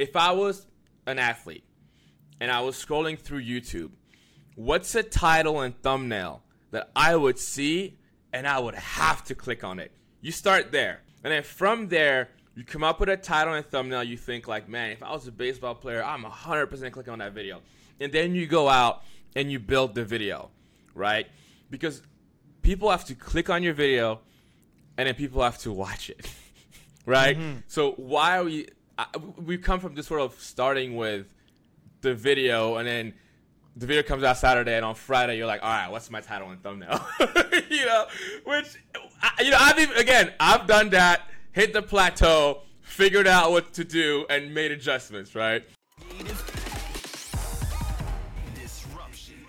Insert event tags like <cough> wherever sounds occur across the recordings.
if I was an athlete and I was scrolling through YouTube, what's a title and thumbnail that I would see and I would have to click on it? You start there. And then from there, you come up with a title and thumbnail you think like, man, if I was a baseball player, I'm 100% clicking on that video. And then you go out and you build the video, right? Because people have to click on your video and then people have to watch it, <laughs> right? Mm-hmm. So why are we? We come from this sort of starting with the video, and then the video comes out Saturday, and on Friday you're like, all right, what's my title and thumbnail? <laughs> you know, which you know, I've even, again, I've done that, hit the plateau, figured out what to do, and made adjustments, right?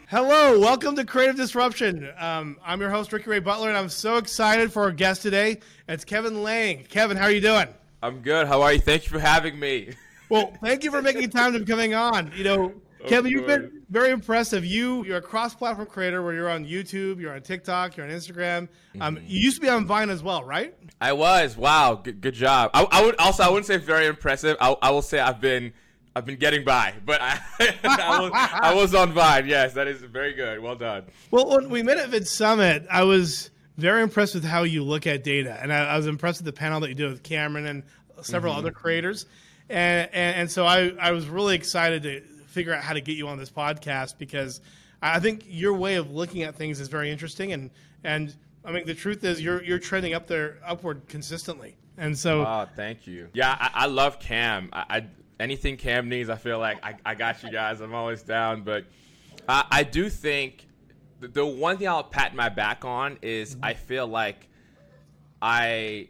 Hello, welcome to Creative Disruption. Um, I'm your host Ricky Ray Butler, and I'm so excited for our guest today. It's Kevin Lang. Kevin, how are you doing? I'm good. How are you? Thank you for having me. <laughs> Well, thank you for making time to coming on. You know, Kevin, you've been very impressive. You you're a cross-platform creator where you're on YouTube, you're on TikTok, you're on Instagram. Um, mm-hmm. you used to be on Vine as well, right? I was. Wow, good, good job. I, I, would also I wouldn't say very impressive. I, I will say I've been I've been getting by, but I, <laughs> I, was, I, <laughs> was, on Vine. Yes, that is very good. Well done. Well, when we met at Vid Summit, I was very impressed with how you look at data, and I, I was impressed with the panel that you did with Cameron and several mm-hmm. other creators, and, and, and so I I was really excited to figure out how to get you on this podcast because I think your way of looking at things is very interesting, and and I mean the truth is you're you're trending up there upward consistently. And so, oh, thank you. Yeah, I, I love Cam. I, I anything Cam needs, I feel like I, I got you guys. I'm always down. But I, I do think the, the one thing I'll pat my back on is I feel like I,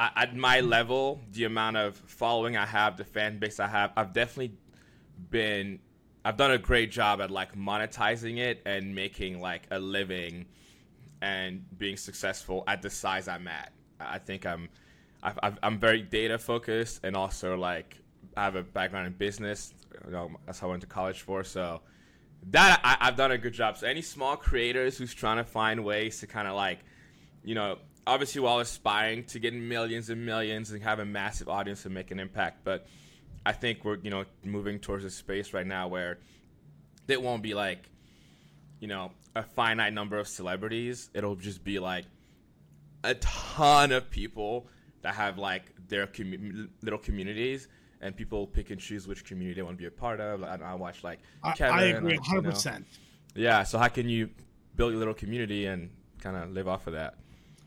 At my level, the amount of following I have, the fan base I have, I've definitely been I've done a great job at like monetizing it and making like a living and being successful at the size I'm at. I think I'm i am very data focused and also like I have a background in business. You know, that's how I went to college for. So that I, have done a good job. So any small creators who's trying to find ways to kind of like, you know, obviously we're all aspiring to get millions and millions and have a massive audience and make an impact. But I think we're you know moving towards a space right now where it won't be like, you know, a finite number of celebrities. It'll just be like a ton of people that have like their little communities and people pick and choose which community they want to be a part of. I, I watch like Kevin, I agree, hundred percent. Yeah, so how can you build your little community and kind of live off of that?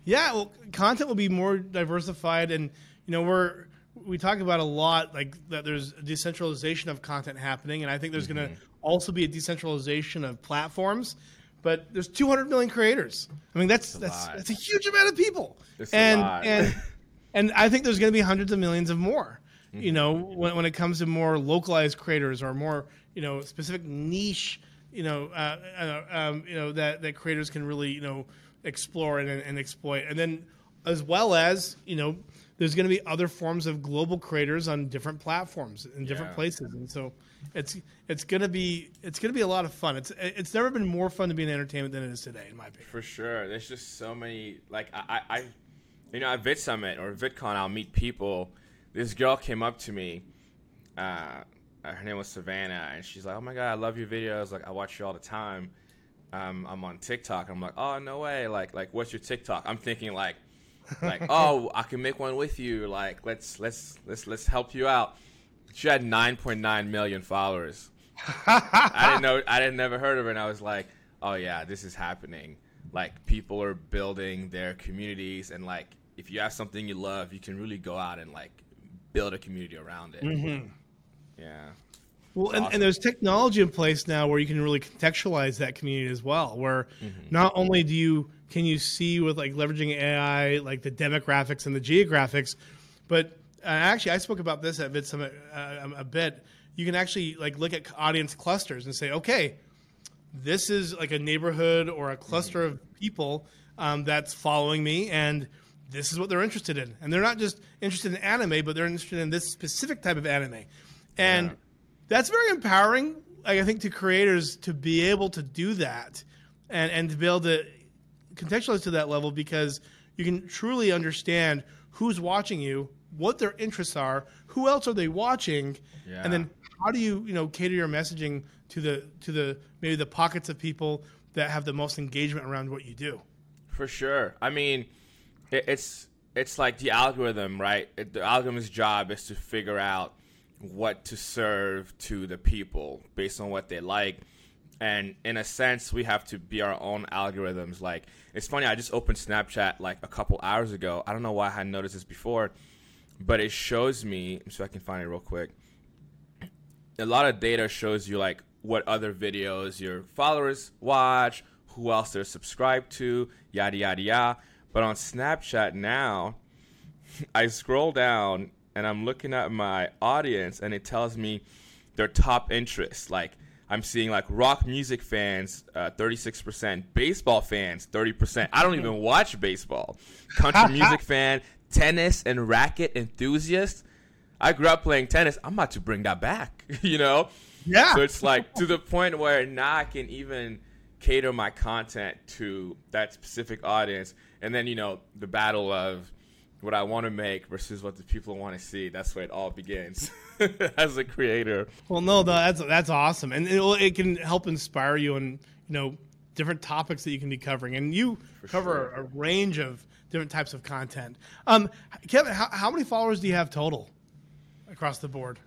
Yeah, well, content will be more diversified, and you know we're we talk about a lot like that. There's a decentralization of content happening, and I think there's mm-hmm. going to also be a decentralization of platforms. But there's 200 million creators. I mean, that's that's that's a huge amount of people, it's and and and I think there's going to be hundreds of millions of more. You know, when, when it comes to more localized creators or more, you know, specific niche, you know, uh, uh, um, you know that that creators can really, you know, explore and, and exploit, and then as well as, you know, there's going to be other forms of global creators on different platforms in different yeah. places, and so it's it's going to be it's going to be a lot of fun. It's it's never been more fun to be in entertainment than it is today, in my opinion. For sure, there's just so many like I, I you know at Vid Summit or VidCon, I'll meet people this girl came up to me. Uh, her name was Savannah, and she's like, "Oh my god, I love your videos. Like, I watch you all the time. Um, I'm on TikTok." I'm like, "Oh no way! Like, like, what's your TikTok?" I'm thinking like, like, <laughs> "Oh, I can make one with you. Like, let's let's let's let's help you out." She had 9.9 million followers. <laughs> I didn't know. I didn't never heard of her, and I was like, "Oh yeah, this is happening. Like, people are building their communities, and like, if you have something you love, you can really go out and like build a community around it. Mm-hmm. Yeah. Well, and, awesome. and, there's technology in place now where you can really contextualize that community as well. Where mm-hmm. not only do you can you see with like leveraging AI, like the demographics and the geographics, but uh, actually I spoke about this at VidSummit uh, a bit. You can actually like look at audience clusters and say, okay, this is like a neighborhood or a cluster mm-hmm. of people um, that's following me, and this is what they're interested in. And they're not just interested in anime, but they're interested in this specific type of anime. And yeah. That's very empowering, Like, I think, to creators to be able to do that and, and to be able to contextualize to that level because you can truly understand who's watching you what their interests are, who else are they watching, Yeah. and then how do you you know cater your messaging to the to the maybe the pockets of people that have the most engagement around what you do. For sure. I mean, it, it's it's like the algorithm, right? It, the algorithm's job is to figure out what to serve to the people based on what they like. And in a sense, we have to be our own algorithms. Like, it's funny, I just opened Snapchat like a couple hours ago. I don't know why I hadn't noticed this before, but it shows me, so I can find it real quick. A lot of data shows you like what other videos your followers watch, who else they're subscribed to, yada, yada, yada. But on Snapchat now, <laughs> I scroll down and I'm looking at my audience and it tells me their top interests. Like I'm seeing like rock music fans, uh, 36%, baseball fans, 30%. I don't even watch baseball. Country music <laughs> fan, tennis and racket enthusiast. I grew up playing tennis. I'm about to bring that back, <laughs> you know? Yeah. So it's like to the point where now I can even cater my content to that specific audience. And then, you know, the battle of what I want to make versus what the people want to see. That's where it all begins <laughs> as a creator. Well, no, that's that's awesome, and it, it can help inspire you on you know different topics that you can be covering, and you cover sure. a range of different types of content. Um, Kevin, how, how many followers do you have total across the board?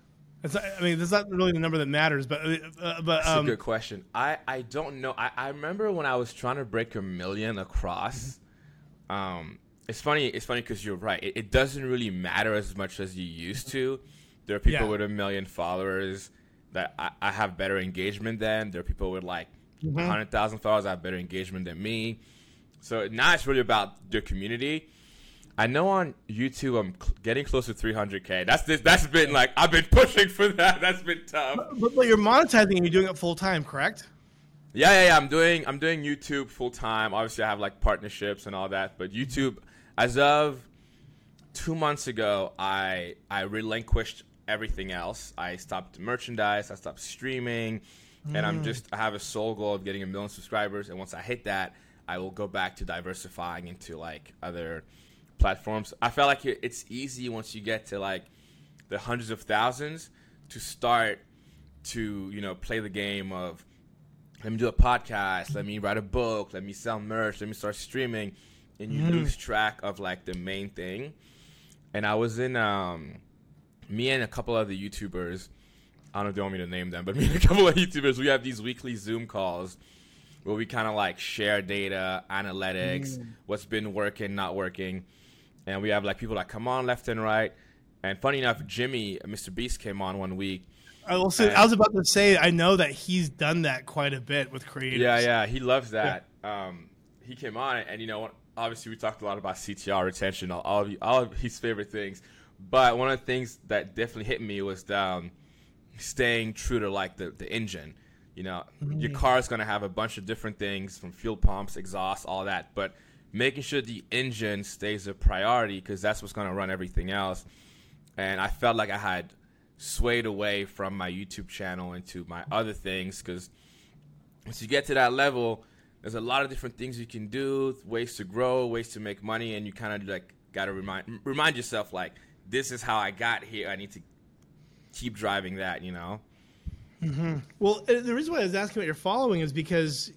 It's, I mean, that's not really the number that matters, but uh, but That's um, a good question. I, I don't know. I, I remember when I was trying to break a million across. Um, it's funny. It's funny because you're right. It, it doesn't really matter as much as you used to. There are people Yeah. with a million followers that I, I have better engagement than. There are people with like mm-hmm. a hundred thousand followers that have better engagement than me. So now it's really about the community. I know on YouTube I'm getting close to 300k. That's this. That's been like I've been pushing for that. <laughs> That's been tough. but, but you're monetizing and you're doing it full time, correct? Yeah, yeah, yeah. I'm doing I'm doing YouTube full time. Obviously, I have like partnerships and all that. But mm-hmm. YouTube, as of two months ago, I I relinquished everything else. I stopped merchandise. I stopped streaming, and I'm mm. just I have a sole goal of getting a million subscribers. And once I hit that, I will go back to diversifying into like other platforms. I felt like it's easy once you get to like the hundreds of thousands to start to you know play the game of let me do a podcast, let me write a book, let me sell merch, let me start streaming, and you lose track of like the main thing. And I was in um, me and a couple other YouTubers. I don't know if they want me to name them, but <laughs> me and a couple of YouTubers, we have these weekly Zoom calls where we kind of like share data, analytics, what's been working, not working, and we have like people that come on left and right. And funny enough, Jimmy, Mr. Beast, came on one week. I will say, I was about to say, I know that he's done that quite a bit with creators. Yeah, yeah, he loves that. Um, he came on, and you know, obviously, we talked a lot about CTR retention, all, all of you, all of his favorite things. But one of the things that definitely hit me was um, staying true to like the the engine. You know, your car is gonna have a bunch of different things from fuel pumps, exhaust, all that, but making sure the engine stays a priority because that's what's gonna run everything else. And I felt like I had swayed away from my YouTube channel into my other things because once you get to that level, there's a lot of different things you can do, ways to grow, ways to make money, and you kind of like got to remind remind yourself like this is how I got here. I need to keep driving that, you know. Well, uh, the reason why I was asking about your following is because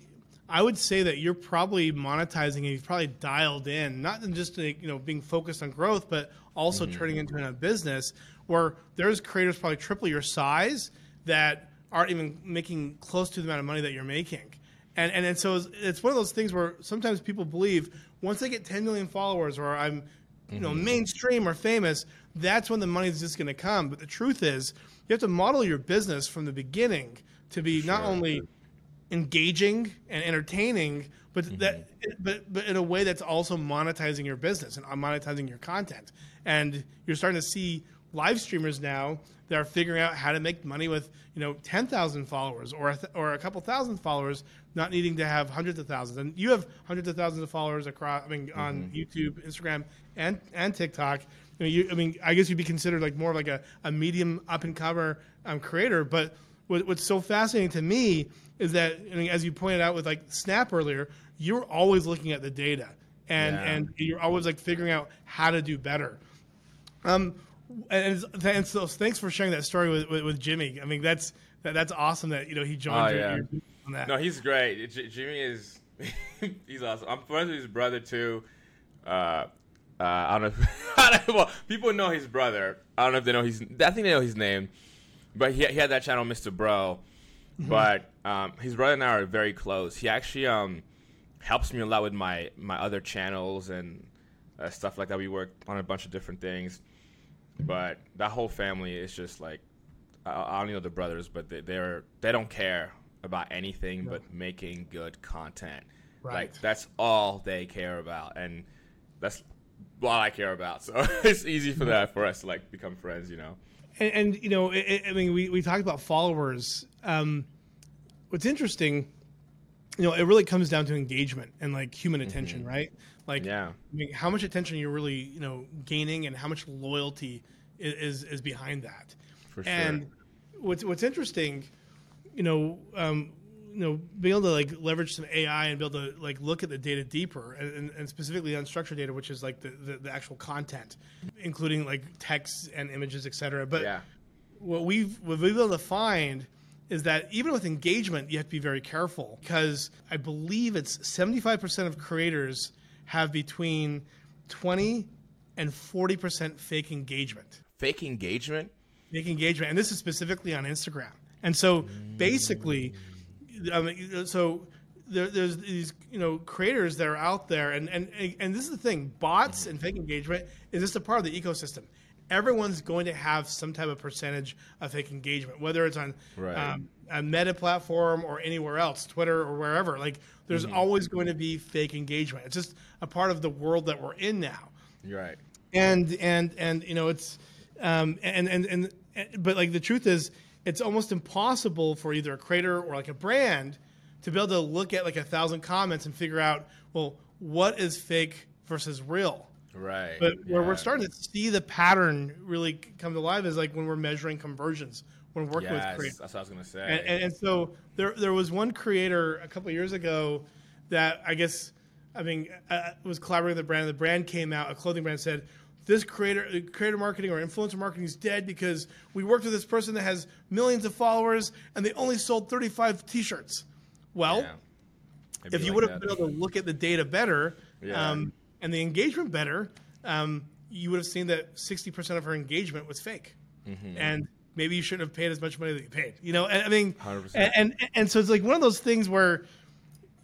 I would say that you're probably monetizing and you've probably dialed in, not in just you know being focused on growth, but also turning into a business where there's creators probably triple your size that aren't even making close to the amount of money that you're making. And and, and so it's, it's one of those things where sometimes people believe once they get 10 million followers or I'm you know mm-hmm. mainstream or famous, that's when the money is just going to come. But the truth is, you have to model your business from the beginning to be not only engaging and entertaining, but mm-hmm. that but but in a way that's also monetizing your business and uh, monetizing your content. And you're starting to see live streamers now that are figuring out how to make money with you know 10,000 followers or a th- or a couple thousand followers, not needing to have hundreds of thousands. And you have hundreds of thousands of followers across. I mean, on YouTube, Instagram, and and TikTok. I mean, you, I mean, I guess you'd be considered like more of like a, a medium up and comer um, creator. But what, what's so fascinating to me is that, I mean, as you pointed out with like Snap earlier, you're always looking at the data and Yeah. and you're always like figuring out how to do better. Um, and, and so thanks for sharing that story with, with, with Jimmy. I mean, that's that, that's awesome that you know he joined. Oh, yeah. on that. No, he's great. J- Jimmy is <laughs> he's awesome. I'm friends with his brother too. Uh, uh, I don't know. <laughs> If, well, people know his brother. I don't know if they know his. I think they know his name, but he, he had that channel, Mr. Bro. Mm-hmm. But um, his brother and I are very close. He actually um, helps me a lot with my my other channels and uh, stuff like that. We work on a bunch of different things. But that whole family is just like I, I only know the brothers, but they, they're they don't care about anything no. but making good content. Right. Like that's all they care about, and that's what I care about. <laughs> So it's easy for that for us to like become friends, you know. And, and you know, it, I mean, we we talked about followers. Um, what's interesting, you know, it really comes down to engagement and like human attention, mm-hmm. right? Like, yeah, I mean, how much attention you're really, you know, gaining, and how much loyalty is is, behind that. For sure. And what's what's interesting, you know, um, you know, being able to like leverage some AI and be able to like look at the data deeper and, and specifically unstructured data, which is like the, the, the, actual content, including like text and images, et cetera. But yeah. what we've what we've been able to find is that even with engagement, you have to be very careful because I believe it's 75% of creators have between 20 and 40% fake engagement. Fake engagement? Fake engagement. And this is specifically on Instagram. And so basically, I mean, so there, there's these you know creators that are out there, and and and this is the thing: bots and fake engagement is just a part of the ecosystem. Everyone's going to have some type of percentage of fake engagement, whether it's on right. um, a Meta platform or anywhere else, Twitter or wherever. Like, there's mm-hmm. always going to be fake engagement. It's just a part of the world that we're in now. You're right. And and and you know it's um, and, and and but like the truth is it's almost impossible for either a creator or like a brand to be able to look at like a thousand comments and figure out, well, what is fake versus real. Right. But yeah. where we're starting to see the pattern really come to life is like when we're measuring conversions, when we're working yes, with creators. That's what I was going to say. And, and, and, so there, there was one creator a couple years ago that I guess, I mean, uh, was collaborating with the brand. The brand came out, a clothing brand said, this creator creator marketing or influencer marketing is dead because we worked with this person that has millions of followers and they only sold 35 t-shirts well yeah. if you like would have been able to look at the data better yeah. um, and the engagement better um, you would have seen that 60% of her engagement was fake mm-hmm. and maybe you shouldn't have paid as much money that you paid you know i mean and, and, and so it's like one of those things where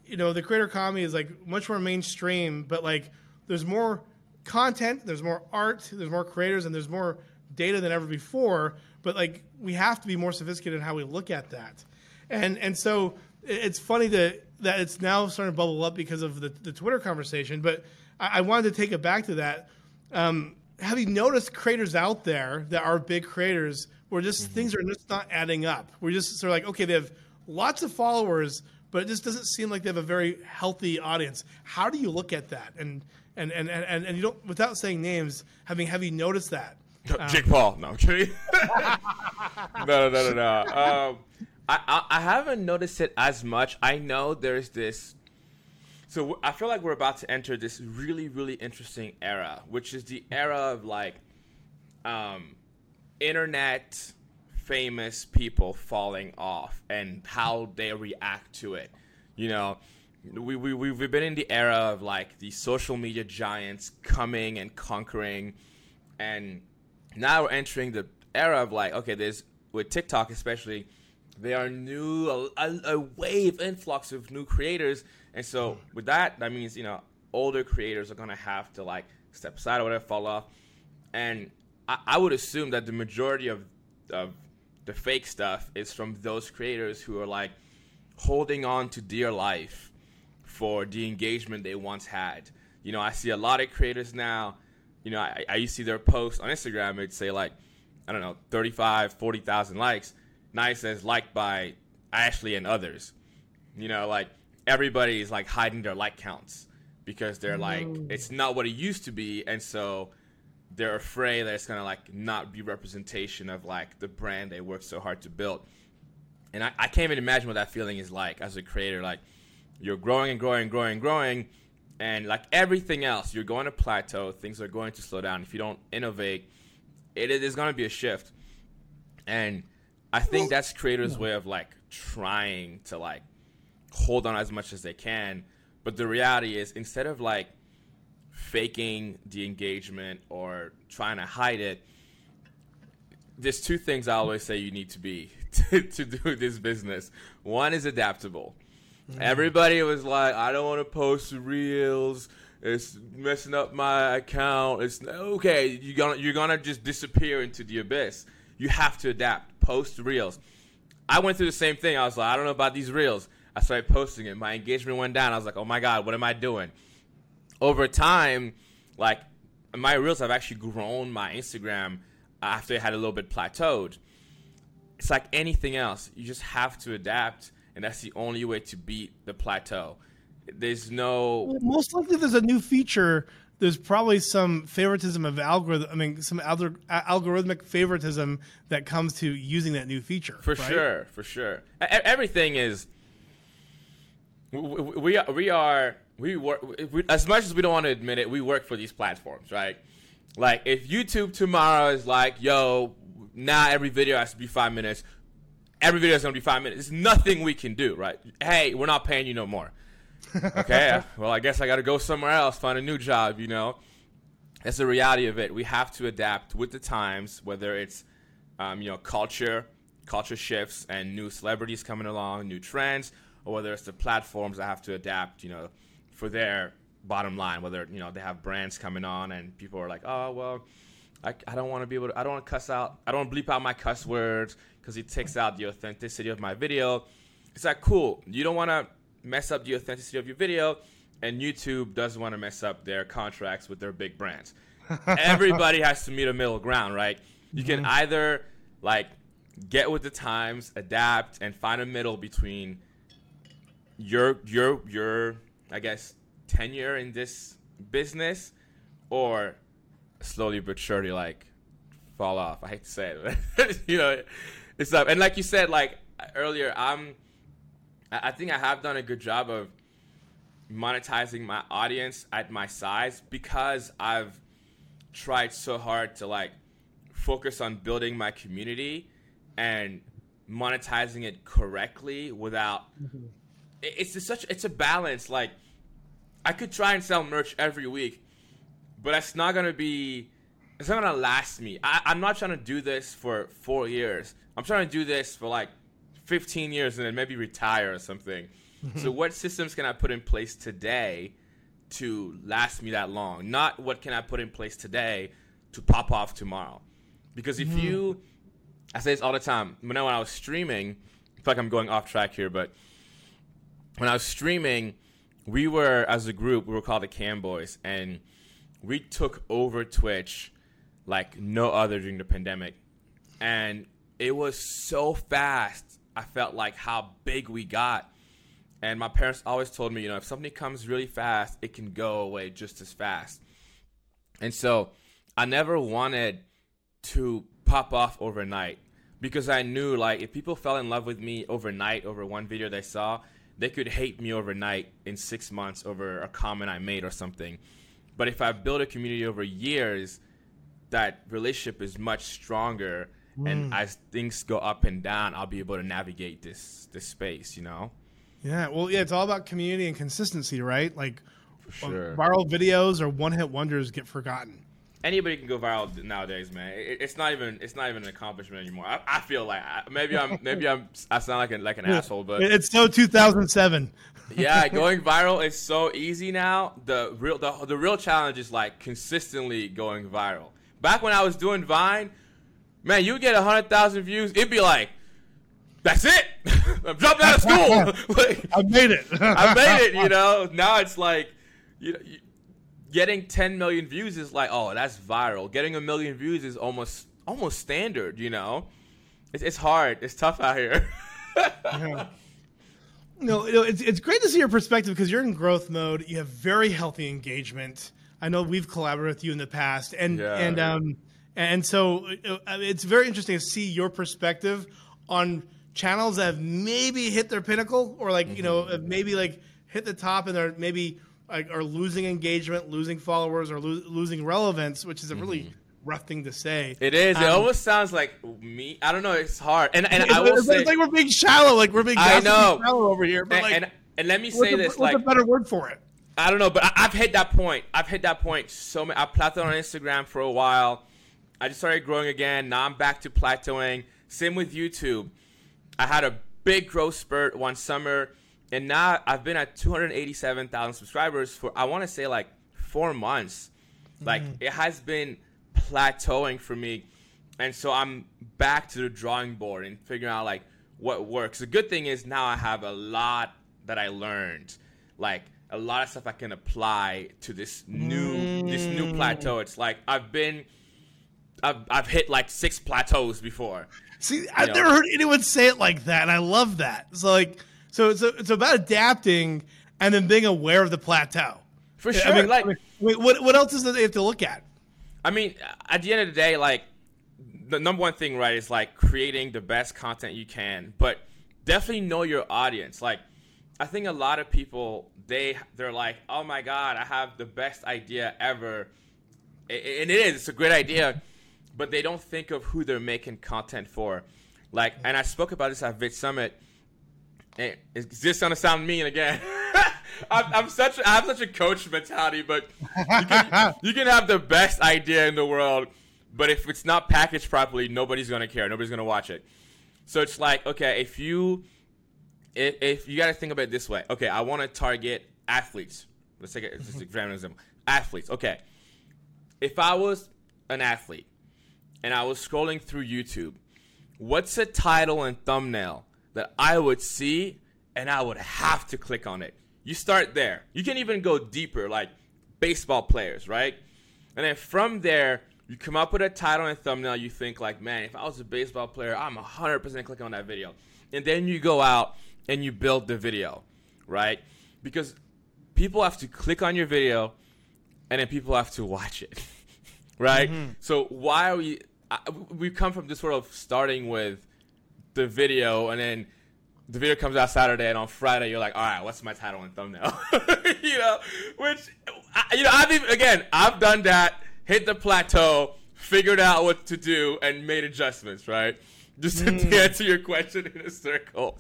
you know the creator economy is like much more mainstream but like there's more content, there's more art, there's more creators, and there's more data than ever before. But like we have to be more sophisticated in how we look at that. And and so it's funny that that it's now starting to bubble up because of the, the Twitter conversation. But I, I wanted to take it back to that. Um, have you noticed creators out there that are big creators where just mm-hmm. things are just not adding up? We're just sort of like, okay, they have lots of followers, but it just doesn't seem like they have a very healthy audience. How do you look at that? And and and, and, and you don't without saying names, having have you noticed that? Um, Jake Paul, no, I'm kidding. <laughs> no, no, no, no, no. Um, I, I, I haven't noticed it as much. I know there's this. So I feel like we're about to enter this really, really interesting era, which is the era of like, um, internet famous people falling off and how they react to it. You know, we, we, we've been in the era of like the social media giants coming and conquering and now we're entering the era of like okay there's with tiktok especially there are new a, a wave influx of new creators and so mm-hmm. with that that means you know older creators are gonna have to like step aside or whatever fall off and i, I would assume that the majority of, of the fake stuff is from those creators who are like holding on to dear life for the engagement they once had. You know, I see a lot of creators now. You know, I, I used to see their posts on Instagram. It'd say like, I don't know, 35, 40,000 likes. Now as liked by Ashley and others. You know, like everybody's like hiding their like counts because they're like, it's not what it used to be. And so they're afraid that it's gonna like not be representation of like the brand they worked so hard to build. And I, I can't even imagine what that feeling is like as a creator. Like, you're growing and growing and growing and growing and like everything else you're going to plateau things are going to slow down if you don't innovate it is going to be a shift, and I think that's creators' way of like trying to like hold on as much as they can. But the reality is, instead of like faking the engagement or trying to hide it, there's two things I always say you need to be <laughs> to, to do this business. One is adaptable. Mm. Everybody was like, I don't want to post reels. It's messing up my account. It's okay. You're gonna you're gonna just disappear into the abyss. You have to adapt. Post reels. I went through the same thing. I was like, I don't know about these reels. I started posting it. My engagement went down. I was like, oh my god, what am I doing? Over time, like my reels have actually grown my Instagram after it had a little bit plateaued. It's like anything else. You just have to adapt, and that's the only way to beat the plateau. There's no. Well, most likely, there's a new feature. There's probably some favoritism of algorithm. I mean, some algor- algorithmic favoritism that comes to using that new feature. For right? sure, for sure. everything is. We, we are we are we work we, as much as we don't want to admit it. We work for these platforms, right? Like if YouTube tomorrow is like, yo, now every video has to be five minutes. Every video is gonna be five minutes. There's nothing we can do, right? Hey, we're not paying you no more. Okay, <laughs> well, I guess I got to go somewhere else, find a new job. You know, that's the reality of it. We have to adapt with the times, whether it's um, you know culture, culture shifts, and new celebrities coming along, new trends, or whether it's the platforms that have to adapt. You know, for their bottom line, whether you know they have brands coming on and people are like, oh well, I, I don't want to be able to, I don't want to cuss out, I don't bleep out my cuss words because it takes out the authenticity of my video. It's like cool. You don't want to mess up the authenticity of your video, and YouTube doesn't want to mess up their contracts with their big brands. <laughs> Everybody has to meet a middle ground, right? You can mm-hmm. either like get with the times, adapt, and find a middle between your your your I guess tenure in this business, or slowly but surely like fall off. I hate to say it, <laughs> you know, it's up. And like you said, like earlier, I'm I think I have done a good job of monetizing my audience at my size because I've tried so hard to like focus on building my community and monetizing it correctly without mm-hmm. it's just such it's a balance. Like I could try and sell merch every week but that's not gonna be it's not gonna last me. I, I'm not trying to do this for four years. I'm trying to do this for like 15 years and then maybe retire or something. so what systems can I put in place today to last me that long? Not what can I put in place today to pop off tomorrow. Because if mm-hmm. you I say this all the time. When I, when I was streaming, I feel like I'm going off track here, but when I was streaming, we were as a group, we were called the Cam Boys, and we took over Twitch like no other during the pandemic. And it was so fast I felt like how big we got. And my parents always told me, you know, if something comes really fast, it can go away just as fast. And so I never wanted to pop off overnight because I knew like if people fell in love with me overnight over one video they saw, they could hate me overnight in six months over a comment I made or something. But if I build a community over years, that relationship is much stronger mm. and as things go up and down, I'll be able to navigate this this space. You know. Yeah, well, yeah, it's all about community and consistency, right? Like, sure. viral videos or one hit wonders get forgotten. Anybody can go viral nowadays, man. It, it's not even it's not even an accomplishment anymore. I, I feel like I, maybe I'm <laughs> maybe I'm I sound like an like an yeah. asshole, but it's so 2007. <laughs> yeah, <laughs> going viral is so easy now. The real the, the real challenge is like consistently going viral. Back when I was doing Vine, man, you get hundred thousand views, it'd be like, that's it. <laughs> I'm dropping out of school. <laughs> like, I made it. I made it. You <laughs> know. Now it's like, you know, getting 10 million views is like, oh, that's viral. Getting a million views is almost almost standard. You know, it's, it's hard. It's tough out here. yeah. No, you it's it's great to see your perspective because you're in growth mode. You have very healthy engagement. I know we've collaborated with you in the past, and yeah, and um, and so uh, it's very interesting to see your perspective on channels that have maybe hit their pinnacle or like, mm-hmm. you know, mm-hmm. maybe like hit the top and they're maybe like are losing engagement, losing followers or lo- losing relevance, which is a really, mm-hmm. rough thing to say. It is. Um, it almost sounds like me. I don't know. It's hard, and and I will it's, say, it's like we're being shallow. Like we're being I know shallow over here. But and, like, and, and let me say what's this: a, like, what's a better word for it? I don't know, but I, have hit that point. I've hit that point so many. I plateaued on Instagram for a while. I just started growing again. Now I'm back to plateauing. Same with YouTube. I had a big growth spurt one summer, and now I've been at 287,000 subscribers for I want to say like four months. Like mm. it has been plateauing for me, and so I'm back to the drawing board and figuring out like what works. The good thing is now I have a lot that I learned, like a lot of stuff I can apply to this new mm. this new mm. plateau. It's like I've been I've I've hit like six plateaus before. See, I've know? never heard anyone say it like that, and I love that. So like so it's it's about adapting and then being aware of the plateau. For sure. I mean, like I mean, what what else is there they have to look at? I mean, at the end of the day, like the number one thing, right, is like creating the best content you can, but definitely know your audience. Like I think a lot of people they they're like, oh my god, I have the best idea ever, and it is. It's a great idea, but they don't think of who they're making content for. Like, and I spoke about this at Vid Summit. And is this gonna sound mean again? <laughs> I'm, I'm, such I have such a coach mentality, but you can, <laughs> you can have the best idea in the world, but if it's not packaged properly, nobody's gonna care. Nobody's gonna watch it. So it's like, okay, if you if, if you got to think about it this way, okay, I want to target athletes. Let's take it. Just <laughs> an example. Athletes. Okay, if I was an athlete and I was scrolling through YouTube, what's a title and thumbnail that I would see and I would have to click on it? You start there. You can even go deeper, like baseball players, right? And then from there, you come up with a title and thumbnail. You think like, man, if I was a baseball player, I'm 100% clicking on that video. And then you go out and you build the video, right? Because people have to click on your video and then people have to watch it, <laughs> right? Mm-hmm. So why are we? We come from this sort of starting with the video and then the video comes out Saturday and on Friday you're like, all right, what's my title and thumbnail? <laughs> you know, which you know I've even again I've done that, hit the plateau, figured out what to do, and made adjustments. Right, just mm. to answer your question in a circle.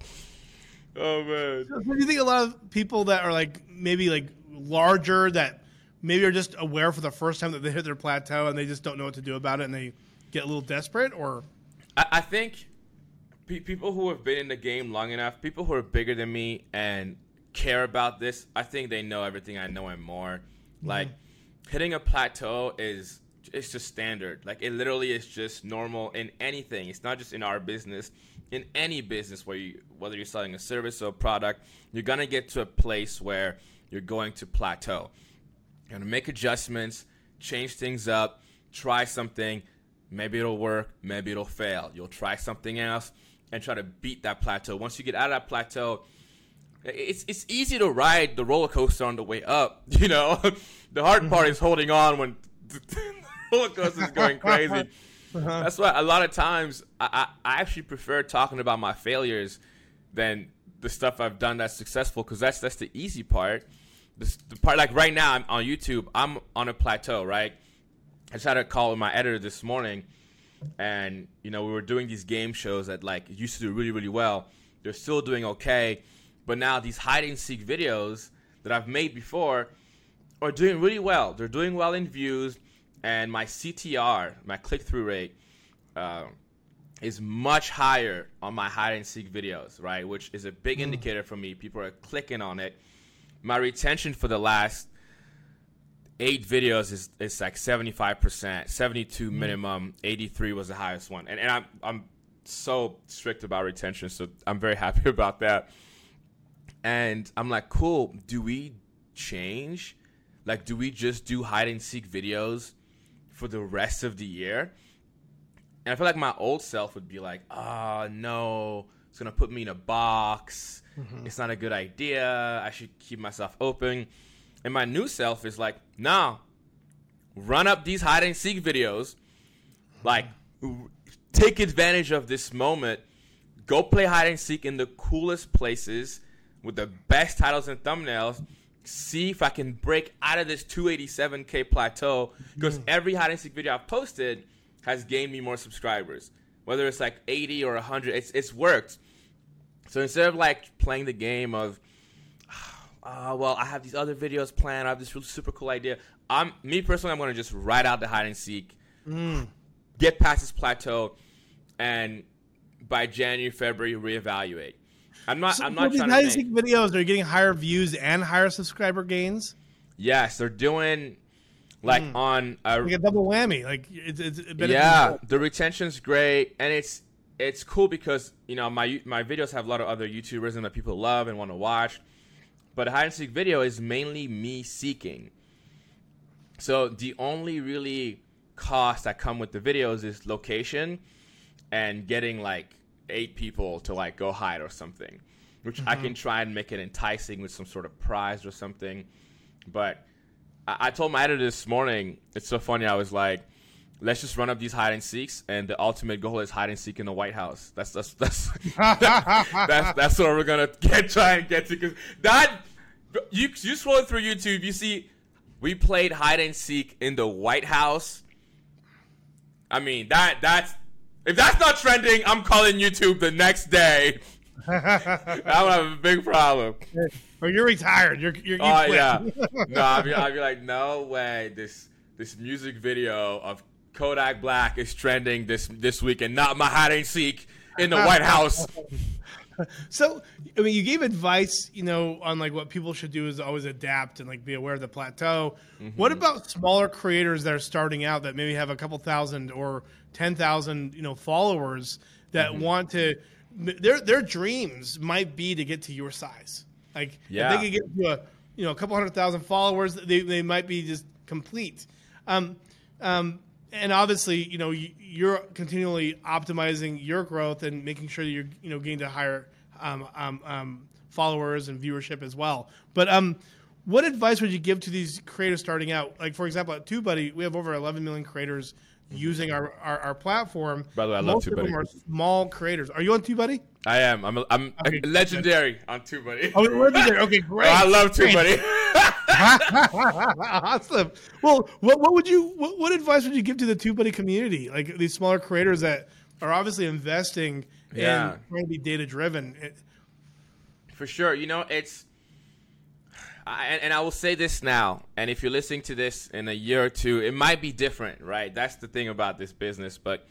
Oh man. So, do you think a lot of people that are like maybe like larger that maybe are just aware for the first time that they hit their plateau and they just don't know what to do about it and they get a little desperate or? I, I think pe- people who have been in the game long enough, people who are bigger than me and care about this, I think they know everything I know and more. Mm-hmm. Like hitting a plateau is it's just standard. Like it literally is just normal in anything. It's not just in our business. In any business where you whether you're selling a service or a product, you're gonna get to a place where you're going to plateau. You're gonna make adjustments, change things up, try something. Maybe it'll work, maybe it'll fail. You'll try something else and try to beat that plateau. Once you get out of that plateau, it's it's easy to ride the roller coaster on the way up. <laughs> You know, the hard part is holding on when the <laughs> roller coaster is going crazy. Uh-huh. That's why a lot of times I, I, I, actually prefer talking about my failures than the stuff I've done that's successful because that's that's the easy part. The, the, part like right now I'm on YouTube, I'm on a plateau, right? I just had a call with my editor this morning, and you know we were doing these game shows that like used to do really really well. They're still doing okay, but now these hide and seek videos that I've made before are doing really well. They're doing well in views and my CTR, my click through rate, uh, is much higher on my hide and seek videos, right? Which is a big mm. indicator for me. People are clicking on it. My retention for the last eight videos is, is like 75%, 72 mm. minimum, 83 was the highest one. And, and I'm, I'm so strict about retention, so I'm very <laughs> happy about that. And I'm like, cool, do we change? Like, do we just do hide and seek videos for the rest of the year. And I feel like my old self would be like, oh, no, it's going to put me in a box. Mm-hmm. It's not a good idea. I should keep myself open. And my new self is like, nah, run up these hide and seek videos. Like, take advantage of this moment. Go play hide and seek in the coolest places with the best titles and thumbnails see if I can break out of this 287k plateau because every hide and seek video I've posted has gained me more subscribers. Whether it's like 80 or 100, it's it's worked. So instead of like playing the game of, uh, well, I have these other videos planned. I have this really super cool idea. I'm me personally. I'm gonna just write out the hide and seek, get past this plateau, and by January, February, reevaluate. I'm not. So I'm not these trying hide to and seek videos are getting higher views and higher subscriber gains. Yes, they're doing like on a Like a double whammy. Like it's, it's yeah the retention's great and it's it's cool because you know my my videos have a lot of other youtubers and that people love and want to watch but a hide and seek video is mainly me seeking so the only really cost that come with the videos is location and getting like eight people to like go hide or something which i can mm-hmm. try and make it enticing with some sort of prize or something but I, I told my editor this morning. It's so funny. I was like, "Let's just run up these hide and seeks, and the ultimate goal is hide and seek in the White House." That's that's that's <laughs> that's that's what we're gonna <laughs> get try and get to. Because that you you scroll through YouTube, you see we played hide and seek in the White House. I mean that that's if that's not trending, I'm calling YouTube the next day. <laughs> I'm gonna have a big problem. or you're retired. You're you're you Oh quit. yeah. <laughs> No, I'd be, I'd be like, no way. This this music video of Kodak Black is trending this this week, and not my hide and seek in the White House. <laughs> So, I mean, you gave advice, you know, on like what people should do is always adapt and like be aware of the plateau. What about smaller creators that are starting out that maybe have a couple thousand or ten thousand, you know, followers that want to? Their their dreams might be to get to your size. Like Yeah. if they could get to a you know a couple hundred thousand followers, they they might be just complete. Um, um, and obviously, you know, you, you're continually optimizing your growth and making sure that you're, you know, getting to higher um, um, um, followers and viewership as well. But um, what advice would you give to these creators starting out? Like, for example, at TubeBuddy, we have over 11 million creators Mm-hmm. using our, our, our platform. By the way, I love TubeBuddy. Most of them are small creators. Are you on TubeBuddy? I am. I'm. A, I'm Okay. legendary on TubeBuddy. Oh, there. Okay, <laughs> great. Oh, I love. TubeBuddy. <laughs> awesome. Well, what, what would you what, what advice would you give to the TubeBuddy community, like these smaller creators that are obviously investing Yeah. in trying to be data driven? For sure. You know, it's. I, and, and I will say this now, and if you're listening to this in a year or two, it might be different, right? That's the thing about this business. But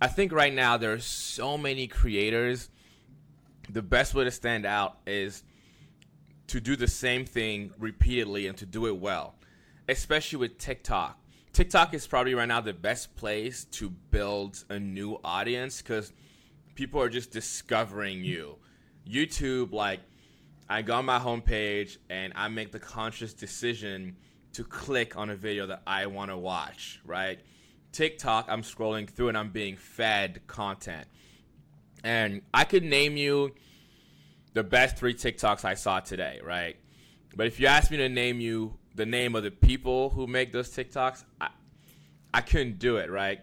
I think right now there are so many creators. The best way to stand out is to do the same thing repeatedly and to do it well, especially with TikTok. TikTok is probably right now the best place to build a new audience because people are just discovering you. YouTube, like, I go on my homepage and I make the conscious decision to click on a video that I want to watch, right? TikTok, I'm scrolling through and I'm being fed content. And I could name you the best three TikToks I saw today, right? But if you ask me to name you the name of the people who make those TikToks, I, I couldn't do it, right?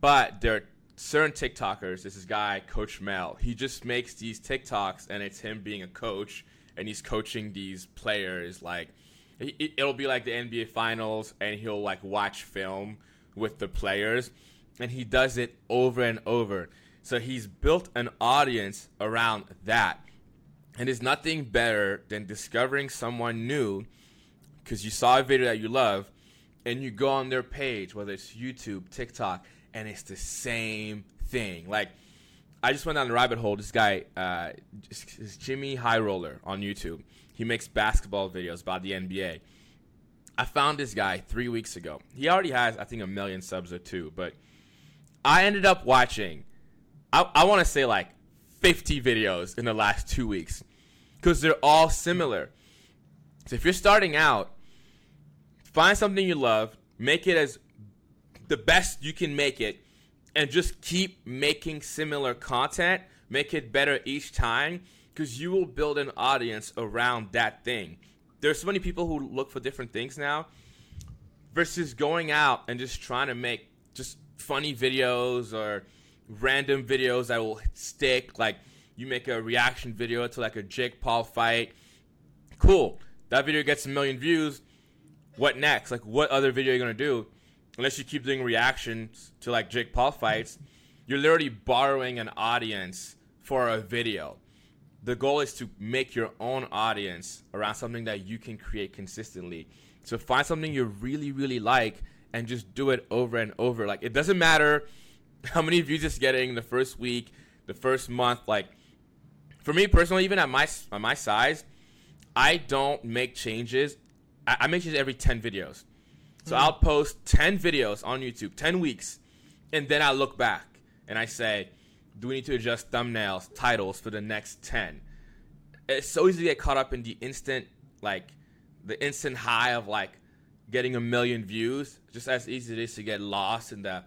But there are certain TikTokers. This is guy Coach Mel. He just makes these TikToks, and it's him being a coach, and he's coaching these players. Like it- it- it'll be like the NBA Finals, and he'll like watch film with the players, and he does it over and over. So he's built an audience around that. And there's nothing better than discovering someone new because you saw a video that you love and you go on their page, whether it's YouTube, TikTok, and it's the same thing. Like, I just went down the rabbit hole. This guy uh, is Jimmy High Roller on YouTube. He makes basketball videos about the NBA. I found this guy three weeks ago. He already has, I think, a million subs or two, but I ended up watching, I, I want to say like 50 videos in the last two weeks because they're all similar. So if you're starting out, find something you love, make it as the best you can make it, and just keep making similar content. Make it better each time because you will build an audience around that thing. There's so many people who look for different things now versus going out and just trying to make just funny videos or random videos that will stick. Like you make a reaction video to like a Jake Paul fight. Cool. that video gets a million views. What next? Like, what other video are you gonna do? Unless you keep doing reactions to like Jake Paul fights, you're literally borrowing an audience for a video. The goal is to make your own audience around something that you can create consistently. So find something you really, really like and just do it over and over. Like it doesn't matter <laughs> how many views it's getting the first week, the first month. Like for me personally, even at my at my size, I don't make changes. I, I make changes every ten videos. So I'll post ten videos on YouTube, ten weeks, and then I look back and I say, do we need to adjust thumbnails, titles for the next ten? It's so easy to get caught up in the instant, like the instant high of like getting a million views. Just as easy it is to get lost in the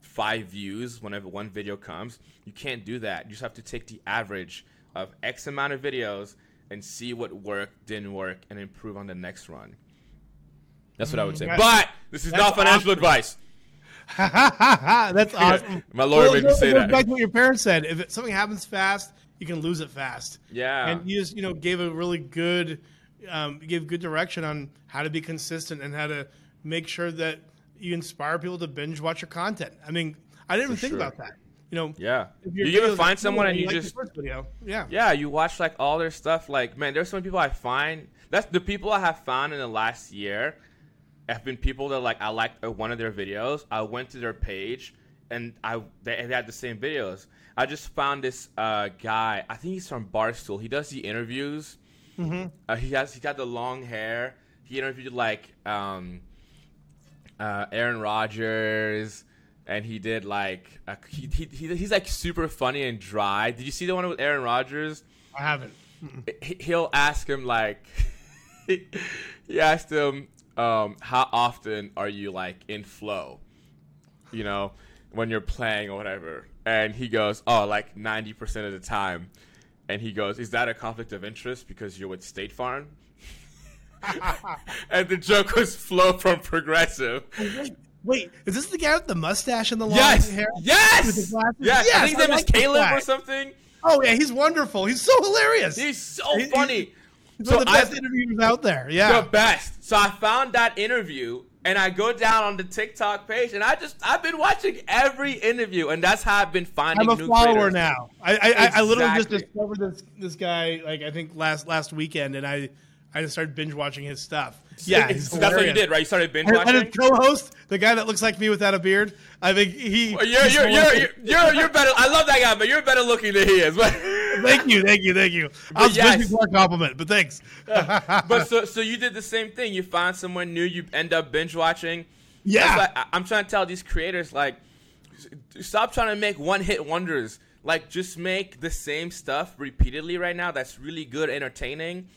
five views whenever one video comes. You can't do that. You just have to take the average of X amount of videos and see what worked, didn't work, and improve on the next run. That's what I would say. Mm, But this is not financial awesome. advice. <laughs> That's <laughs> awesome. My lawyer Well, made me say that. Back to what your parents said. If it, something happens fast, you can lose it fast. Yeah. And you just you know gave a really good, um, gave good direction on how to be consistent and how to make sure that you inspire people to binge watch your content. I mean, I didn't even think sure. about that. You know, Yeah. if You videos find someone and you like the just first video, yeah, Yeah, you watch like all their stuff. Like, man, there's some people I find. That's the people I have found in the last year. Have been people that like I liked uh, one of their videos. I went to their page and I they, they had the same videos. I just found this uh, guy. I think he's from Barstool. He does the interviews. Mm-hmm. Uh, he has he got the long hair. He interviewed like um, uh, Aaron Rodgers, and he did like he, he, he he's like super funny and dry. Did you see the one with Aaron Rodgers? I haven't. He- He'll ask him like <laughs> he asked him um, how often are you like in flow, you know, when you're playing or whatever, and he goes, oh, like ninety percent of the time. And he goes, "Is that a conflict of interest because you're with State Farm?" <laughs> and the joke was Flo from Progressive. Wait, is this the guy with the mustache and the long Yes, hair? yes, With the glasses? yes. I think his I name is like this Caleb or something. Oh yeah, he's wonderful. He's so hilarious. He's so He- funny. So the I- best interviewers out there. Yeah. the best. So I found that interview and I go down on the TikTok page and I just I've been watching every interview and that's how I've been finding I'm a new follower creators. now. I I, I, I literally just discovered this this guy like I think last last weekend, and I I just started binge watching his stuff. Yeah, that's what you did, right? You started binge watching. and his co-host, the guy that looks like me without a beard, I think he. Well, You're, you're, you're, you're, you're, you're better. I love that guy, but you're better looking than he is. But, <laughs> thank you, thank you, thank you. I was yes. for a compliment, but thanks. <laughs> but so, so you did the same thing. You find someone new, you end up binge watching. Yeah. That's why I, I'm trying to tell these creators like, stop trying to make one hit wonders. Like, just make the same stuff repeatedly right now. That's really good, entertaining.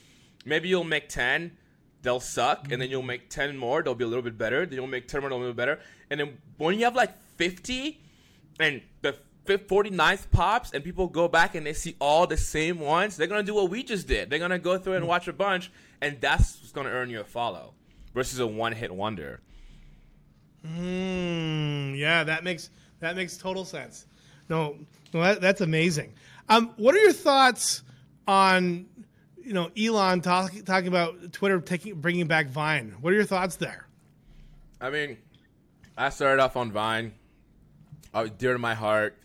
Maybe you'll make ten, they'll suck, and then you'll make ten more. They'll be a little bit better. Then you'll make ten more, they'll be a little better. And then when you have like fifty, and the fif- 49th pops, and people go back and they see all the same ones, they're gonna do what we just did. They're gonna go through and watch a bunch, and that's what's gonna earn you a follow, versus a one-hit wonder. Mm, yeah, that makes that makes total sense. No, no, that, that's amazing. Um, what are your thoughts on you know Elon talk, talking about Twitter taking bringing back Vine? What are your thoughts there? I mean, I started off on Vine. I was dear to my heart.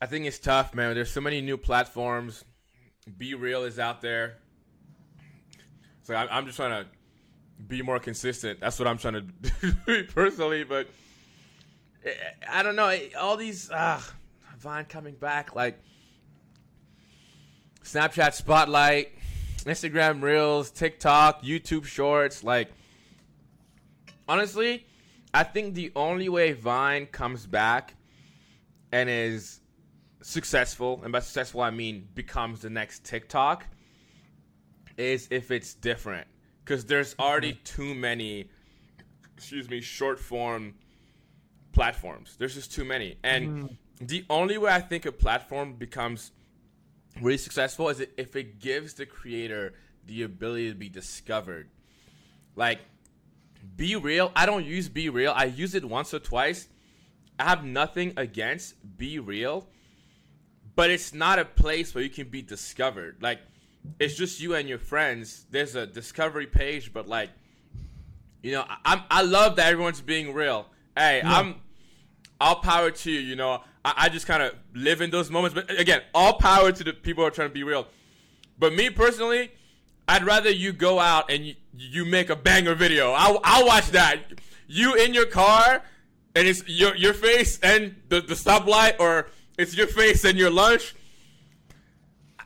I think it's tough, man. There's so many new platforms. BeReal is out there. So I'm, I'm just trying to be more consistent. That's what I'm trying to <laughs> do personally. But eh, I don't know. All these uh, Vine coming back, like Snapchat Spotlight, Instagram Reels, TikTok, YouTube Shorts, like honestly, I think the only way Vine comes back and is successful, and by successful I mean becomes the next TikTok, is if it's different. Because there's already mm-hmm. too many, excuse me, short form platforms. There's just too many. And mm-hmm. the only way I think a platform becomes really successful is if it gives the creator the ability to be discovered. Like, be real. I don't use BeReal. I use it once or twice. I have nothing against BeReal, but it's not a place where you can be discovered. Like it's just you and your friends. There's a discovery page, but like, you know, I, I'm I love that everyone's being real. Hey, Yeah. I'm all power to you. You know, I, I just kind of live in those moments. But again, all power to the people who are trying to be real. But me personally, I'd rather you go out and you, you make a banger video. I'll, I'll watch that. You in your car, and it's your your face and the, the stoplight, or it's your face and your lunch.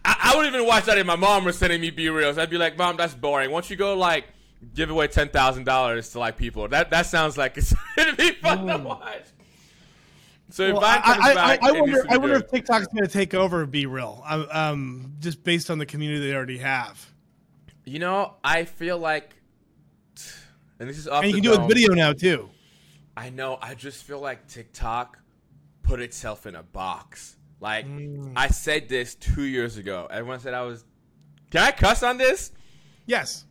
I, I wouldn't even watch that if my mom was sending me B reels. I'd be like, Mom, that's boring. Won't you go like give away ten thousand dollars to like people? That that sounds like it's <laughs> gonna be fun to mm. watch. So Well, I, I, back, I, I needs wonder. I wonder if TikTok's going to take over BeReal, um, um, just based on the community they already have. You know, I feel like, and this is off And you can do it with video now too. I know. I just feel like TikTok put itself in a box. Like Mm. I said this two years ago. Everyone said I was. Can I cuss on this? Yes.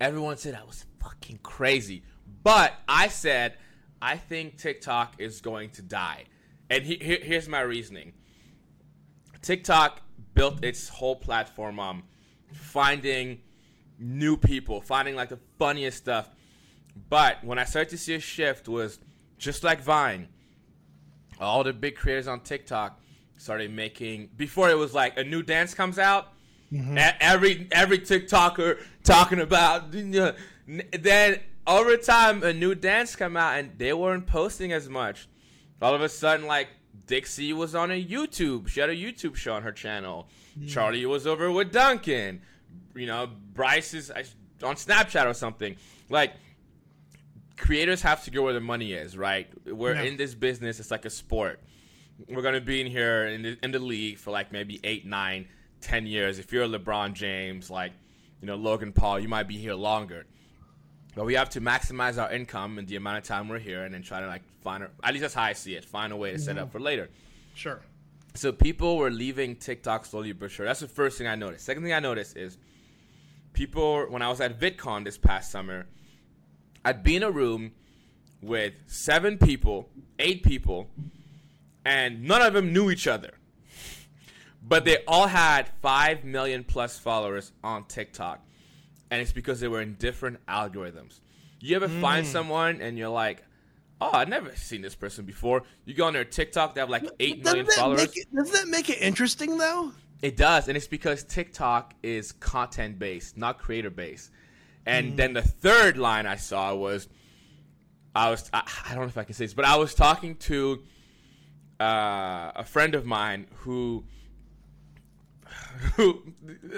Everyone said I was fucking crazy. But I said I think TikTok is going to die. And he, he- here's my reasoning. TikTok built its whole platform on finding new people, finding like the funniest stuff. But when I started to see a shift was just like Vine, all the big creators on TikTok started making before it was like a new dance comes out, mm-hmm. e- every every TikToker talking about you know, n- then over time a new dance come out and they weren't posting as much. All of a sudden like Dixie was on a YouTube. She had a YouTube show on her channel. Hmm. Charli was over with Dunkin'. You know, Bryce is on Snapchat or something. Like creators have to go where the money is, right? We're Yeah. in this business. It's like a sport. We're gonna be in here in the, in the league for like maybe eight, nine, ten years. If you're a LeBron James, like you know Logan Paul, you might be here longer. But we have to maximize our income and the amount of time we're here, and then try to like find a, at least that's how I see it. Find a way to set up mm-hmm. for later. Sure. So people were leaving TikTok slowly but sure. That's the first thing I noticed. Second thing I noticed is people when I was at VidCon this past summer, I'd be in a room with seven people, eight people, and none of them knew each other. But they all had five million plus followers on TikTok. And it's because they were in different algorithms. You ever find someone and you're like, Oh, I've never seen this person before. You go on their TikTok, they have like eight million doesn't that followers. It, doesn't that make it interesting though? It does, and it's because TikTok is content based, not creator based. And then the third line I saw was, I was I, I don't know if I can say this, but I was talking to uh, a friend of mine who, <laughs> who,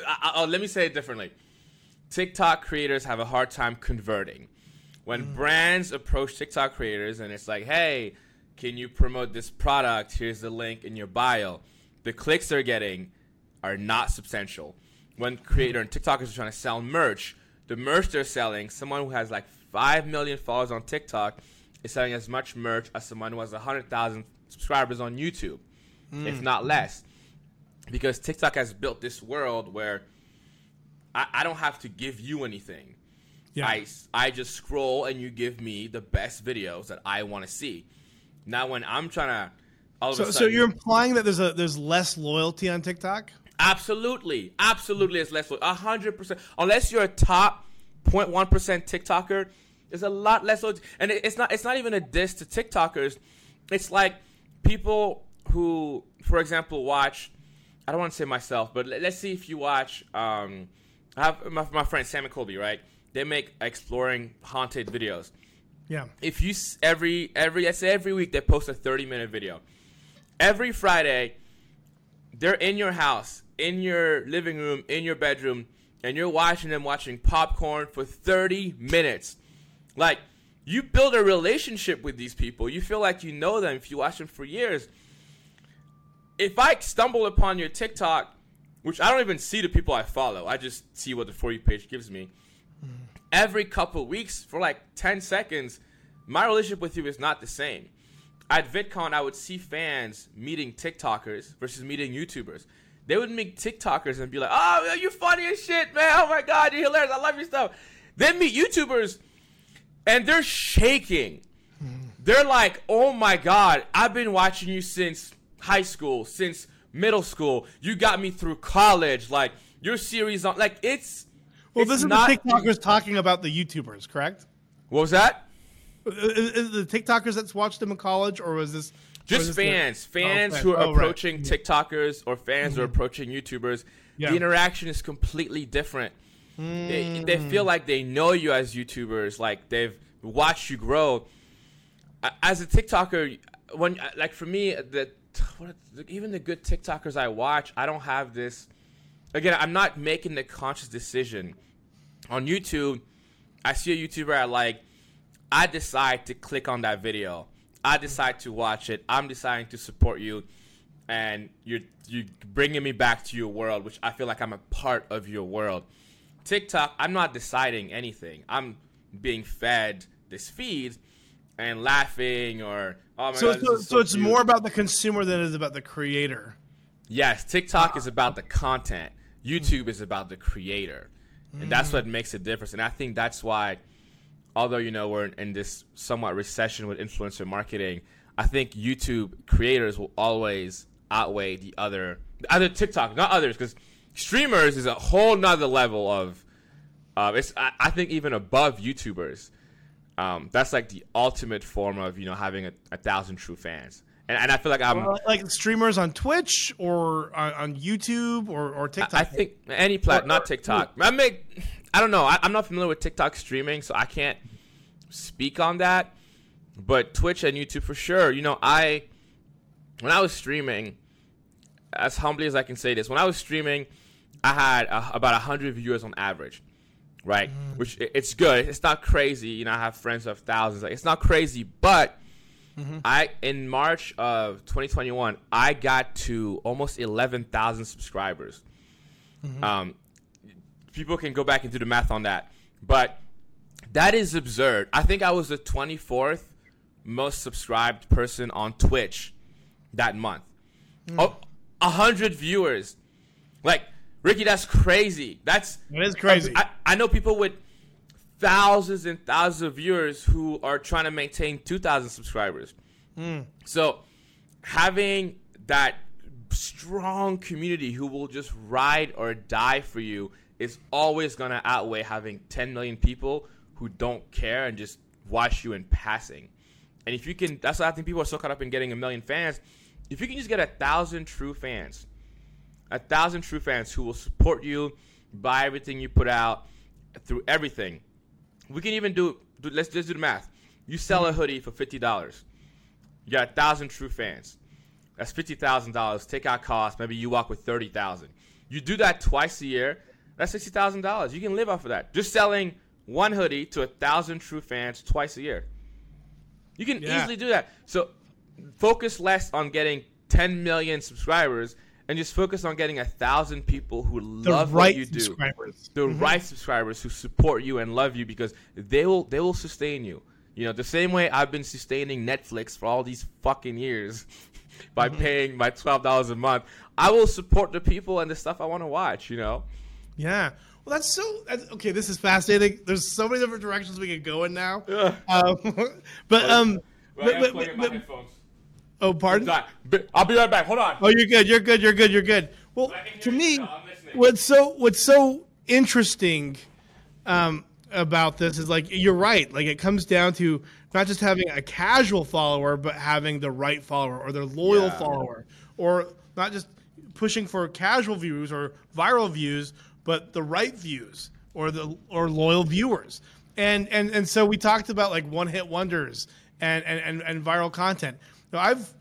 I, I, let me say it differently. TikTok creators have a hard time converting. When mm. brands approach TikTok creators and it's like, hey, can you promote this product? Here's the link in your bio. The clicks they're getting are not substantial. When creator and mm. TikTokers are trying to sell merch, the merch they're selling, someone who has like 5 million followers on TikTok is selling as much merch as someone who has 100,000 subscribers on YouTube, if mm. not less. Because TikTok has built this world where I, I don't have to give you anything. Yeah. I, I just scroll and you give me the best videos that I want to see. Now, when I'm trying to, So, a so you're implying that there's a there's less loyalty on TikTok? absolutely, absolutely, it's less, a hundred percent. Unless you're a top 0.1 percent TikToker, there's a lot less. loyalty. And it, it's not, it's not even a diss to TikTokers. It's like people who, for example, watch. I don't want to say myself, but let- let's see if you watch. Um, I have my, my friend Sam and Colby, right? They make exploring haunted videos. Yeah. if you s- every every let's say every week they post a 30 minute video every friday they're in your house in your living room in your bedroom and you're watching them watching popcorn for 30 minutes like you build a relationship with these people you feel like you know them if you watch them for years if i stumble upon your tiktok which i don't even see the people i follow i just see what the for you page gives me mm. every couple weeks for like 10 seconds, my relationship with you is not the same. At VidCon, I would see fans meeting TikTokers versus meeting YouTubers. They would meet TikTokers and be like, oh, you're funny as shit, man. Oh my God, you're hilarious. I love your stuff. Then meet YouTubers and they're shaking. Mm. They're like, oh my God, I've been watching you since high school, since middle school. You got me through college. Like, your series on like it's. Well, it's this is not, the TikTokers talking about the YouTubers, correct? What was that? Uh, uh, is, is the TikTokers that's watched them in college, or was this Just was this the- fans, oh, fans Oh, who are oh, right. approaching TikTokers or fans who are mm-hmm. approaching YouTubers. Yeah. The interaction is completely different. They, they mm. feel like they know you as YouTubers, like they've watched you grow. As a TikToker, when like for me, the <sighs> what, even the good TikTokers I watch, I don't have this. Again, I'm not making the conscious decision on YouTube. I see a YouTuber I like. I decide to click on that video. I decide to watch it. I'm deciding to support you, and you're you bringing me back to your world, which I feel like I'm a part of your world. TikTok, I'm not deciding anything. I'm being fed this feed and laughing or oh my So, god. this so, so it's cute. more about the consumer than it is about the creator. Yes, TikTok is about the content. YouTube is about the creator. And that's what makes a difference. And I think that's why, although, you know, we're in this somewhat recession with influencer marketing, I think YouTube creators will always outweigh the other, the other TikTok, not others, because streamers is a whole nother level of, uh, it's, I, I think, even above YouTubers. Um, that's like the ultimate form of, you know, having a, a thousand true fans. And, and I feel like I'm. Like streamers on Twitch or on, on YouTube or, or TikTok. I think any plat, Or- not or- TikTok. I make, I don't know. I, I'm not familiar with TikTok streaming, so I can't speak on that. But Twitch and YouTube for sure. You know, I when I was streaming, as humbly as I can say this, when I was streaming, I had uh, about hundred viewers on average, right? Which it's good. It's not crazy. You know, I have friends have thousands. Like, it's not crazy, but mm-hmm. I in March of 2021, I got to almost 11,000 subscribers. Mm-hmm. Um, people can go back and do the math on that, but that is absurd. I think I was the 24th most subscribed person on Twitch that month. Hmm. Oh, a hundred viewers. Like Ricky, that's crazy. That's It is crazy. I, I know people with thousands and thousands of viewers who are trying to maintain 2,000 subscribers. Hmm. So having that strong community who will just ride or die for you is always going to outweigh having 10 million people who don't care and just watch you in passing. And if you can, that's why I think people are so caught up in getting a million fans. If you can just get a thousand true fans, a thousand true fans who will support you, buy everything you put out through everything. We can even do, do let's just do the math. You sell a hoodie for fifty dollars. You got a thousand true fans. That's fifty thousand dollars. Take out costs. Maybe you walk with thirty thousand. You do that twice a year. That's sixty thousand dollars. You can live off of that. Just selling one hoodie to a thousand true fans twice a year. You can Yeah. easily do that. So focus less on getting 10 million subscribers and just focus on getting a thousand people who the love right what you do subscribers. the right subscribers who support you and love you because they will they will sustain you. You know, the same way I've been sustaining Netflix for all these fucking years <laughs> by paying my twelve dollars a month. I will support the people and the stuff I want to watch. You know, Yeah. Well, that's so. That's, okay, this is fascinating. There's so many different directions we could go in now. Um, <laughs> but um, but, but, but, but-. Oh, pardon. I'll be right back. Hold on. Oh, you're good. You're good. You're good. You're good. Well, I can hear to me, what's so what's so interesting um, about this is like you're right. Like it comes down to not just having a casual follower, but having the right follower or the loyal Yeah. follower, or not just pushing for casual views or viral views, but the right views or the or loyal viewers. And and and so we talked about like one hit wonders and and and, and viral content. Now I've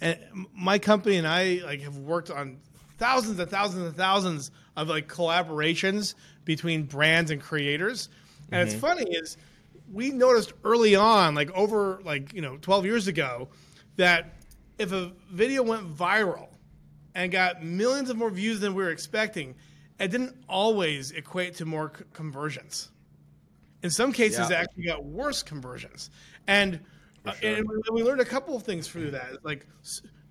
and my company and I like have worked on thousands and thousands and thousands of like collaborations between brands and creators. And it's mm-hmm. funny is we noticed early on, like over like you know 12 years ago, that if a video went viral and got millions of more views than we were expecting, it didn't always equate to more c- conversions. In some cases, Yeah. it actually got worse conversions. And, uh, and we- we learned a couple of things through that. Like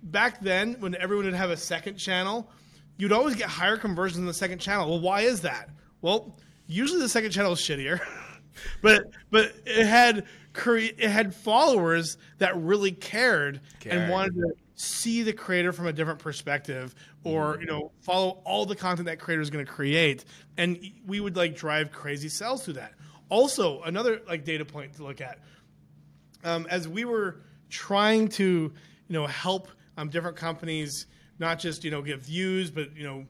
back then, when everyone would have a second channel, you'd always get higher conversions in the second channel. Well, why is that? Well, usually the second channel is shittier, <laughs> but but it had cre- it had followers that really cared, Cared. and wanted to see the creator from a different perspective or you know follow all the content that creator is going to create and we would like drive crazy sales through that also another like data point to look at um, as we were trying to you know help um, different companies not just you know get views but you know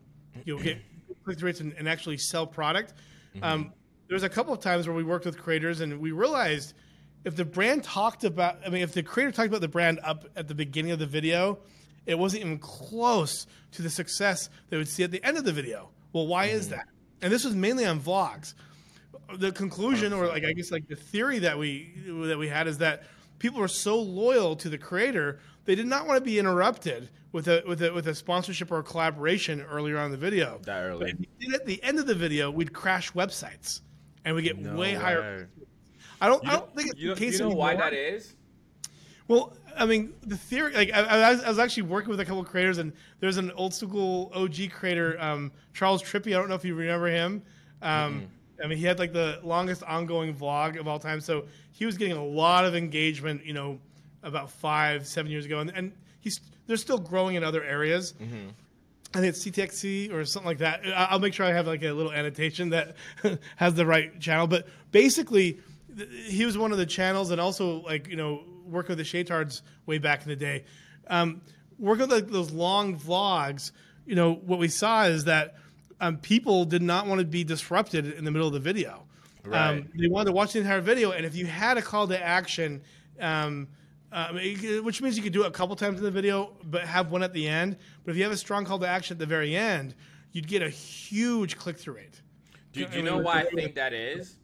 you know get <clears throat> click through rates and, and actually sell product um, there was a couple of times where we worked with creators and we realized if the brand talked about i mean if the creator talked about the brand up at the beginning of the video it wasn't even close to the success they would see at the end of the video. Well why is that? And this was mainly on vlogs the conclusion or like i guess like the theory that we that we had is that people were so loyal to the creator they did not want to be interrupted with a with a with a sponsorship or a collaboration earlier on in the video That early. But if we did it at the end of the video we'd crash websites and we get way higher i don't You i don't think it's the case you know why that is? Well, I mean, the theory, like, I, I, was, I was actually working with a couple of creators, and there's an old school OG creator, um, Charles Trippy. I don't know if you remember him. Um, I mean, he had like the longest ongoing vlog of all time, so he was getting a lot of engagement, you know, about five, seven years ago, and, and he's they're still growing in other areas. I think it's CTXC or something like that. I'll make sure I have like a little annotation that <laughs> has the right channel. But basically, th- he was one of the channels, and also like you know working with the Shaytards way back in the day. Um, working with like those long vlogs, you know what we saw is that um, people did not want to be disrupted in the middle of the video. Right. Um, they wanted to watch the entire video, and if you had a call to action. Um, um, which means you could do it a couple times in the video, but have one at the end. But if you have a strong call to action at the very end, you'd get a huge click through rate. Do, do you know why I we're- think that is?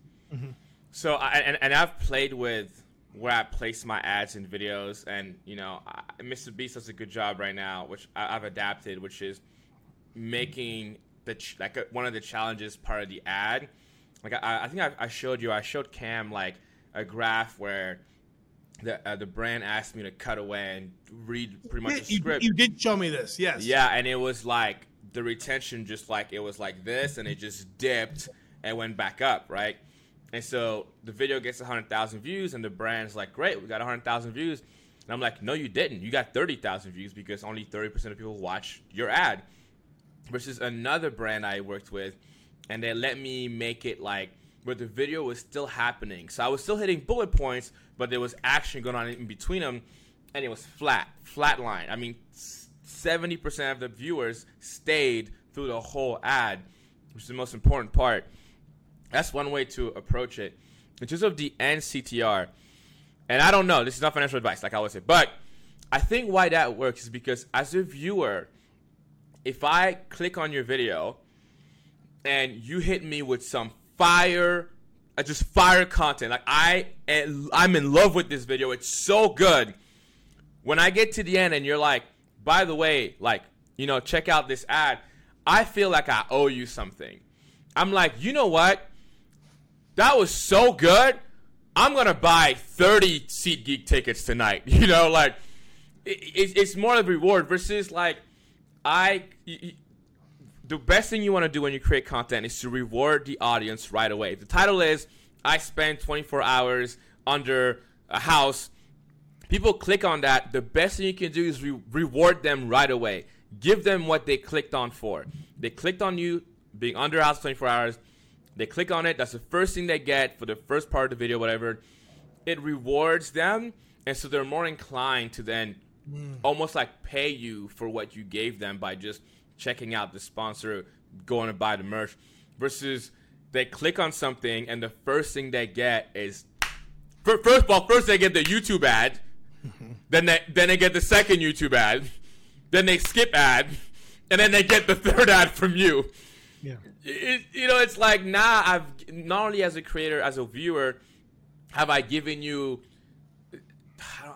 So, I, and, and I've played with where I place my ads in videos, and you know, I, Mr. Beast does a good job right now, which I, I've adapted, which is making the ch- like a, one of the challenges part of the ad. Like I, I think I, I showed you, I showed Cam like a graph where the uh, the brand asked me to cut away and read pretty much Yeah, the you, script. you did show me this, yes. Yeah, and it was like the retention just like it was like this, and it just dipped and went back up, right? And so the video gets 100,000 views, and the brand's like, great, we got 100,000 views. And I'm like, no, you didn't. You got 30,000 views because only 30% of people watch your ad. Versus another brand I worked with, and they let me make it like where the video was still happening. So I was still hitting bullet points, but there was action going on in between them, and it was flat, flat line. I mean, 70% of the viewers stayed through the whole ad, which is the most important part. That's one way to approach it. In terms of the NCTR, and I don't know, this is not financial advice, like I always say, but I think why that works is because as a viewer, if I click on your video and you hit me with some fire, uh, just fire content, like I, I'm in love with this video, it's so good. When I get to the end and you're like, by the way, like, you know, check out this ad, I feel like I owe you something. I'm like, you know what? That was so good. I'm gonna buy 30 SeatGeek tickets tonight. <laughs> You know, like it, it's it's more of a reward versus like The best thing you want to do when you create content is to reward the audience right away. The title is "I spent 24 hours under a house," people click on that. The best thing you can do is re- reward them right away. Give them what they clicked on for. They clicked on you being under a house 24 hours. They click on it. That's the first thing they get for the first part of the video, whatever. It rewards them, and so they're more inclined to then Mm. almost like pay you for what you gave them by just checking out the sponsor, going to buy the merch, versus they click on something and the first thing they get is first of all, first they get the YouTube ad, <laughs> then they then they get the second YouTube ad, then they skip ad, and then they get the third ad from you Yeah. it, you know, it's like nah. I've not only as a creator, as a viewer, have I given you.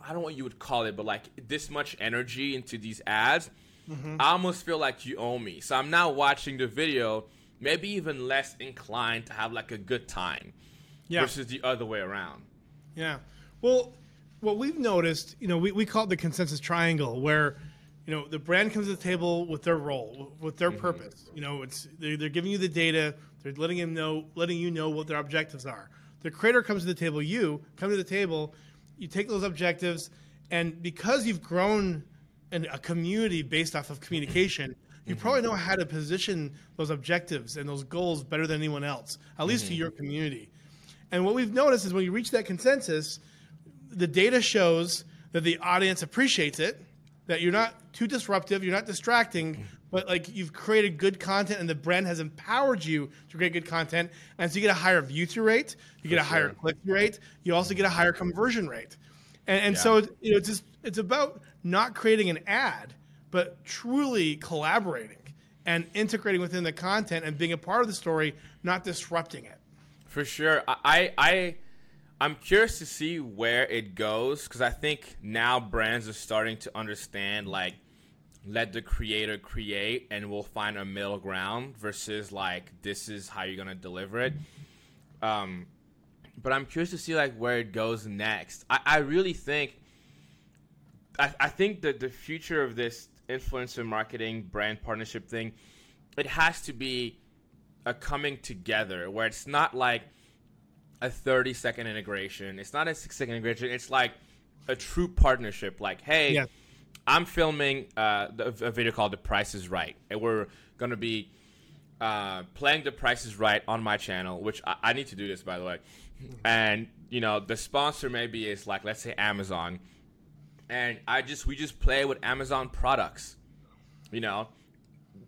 I don't, know what you would call it, but like this much energy into these ads, mm-hmm. I almost feel like you owe me. So I'm now watching the video, maybe even less inclined to have like a good time, Yeah. versus the other way around. Yeah. Well, what we've noticed, you know, we, we call it the consensus triangle, where, you know, the brand comes to the table with their role, with their mm-hmm. purpose. You know, it's they're, they're giving you the data, they're letting him know, letting you know what their objectives are. The creator comes to the table, you come to the table, you take those objectives, and because you've grown an, a community based off of communication, you Mm-hmm. probably know how to position those objectives and those goals better than anyone else, at least Mm-hmm. to your community. And what we've noticed is when you reach that consensus, the data shows that the audience appreciates it, that you're not too disruptive, you're not distracting, but like you've created good content and the brand has empowered you to create good content. And so you get a higher view through rate, you get a higher sure. click through rate, you also get a higher conversion rate. And, and so you know, it's just it's about not creating an ad, but truly collaborating and integrating within the content and being a part of the story, not disrupting it. For sure. I, I I'm curious to see where it goes because I think now brands are starting to understand like let the creator create and we'll find a middle ground versus like this is how you're gonna deliver it. Um, but I'm curious to see like where it goes next. I, I really think I, I think that the future of this influencer marketing brand partnership thing, it has to be a coming together where it's not like a 30 second integration. It's not a six second integration. It's like a true partnership. Like, hey, Yes. I'm filming uh, a video called "The Price Is Right," and we're gonna be uh, playing "The Price Is Right" on my channel. Which I, I need to do this, by the way. And you know, the sponsor maybe is like, let's say Amazon, and I just we just play with Amazon products. You know,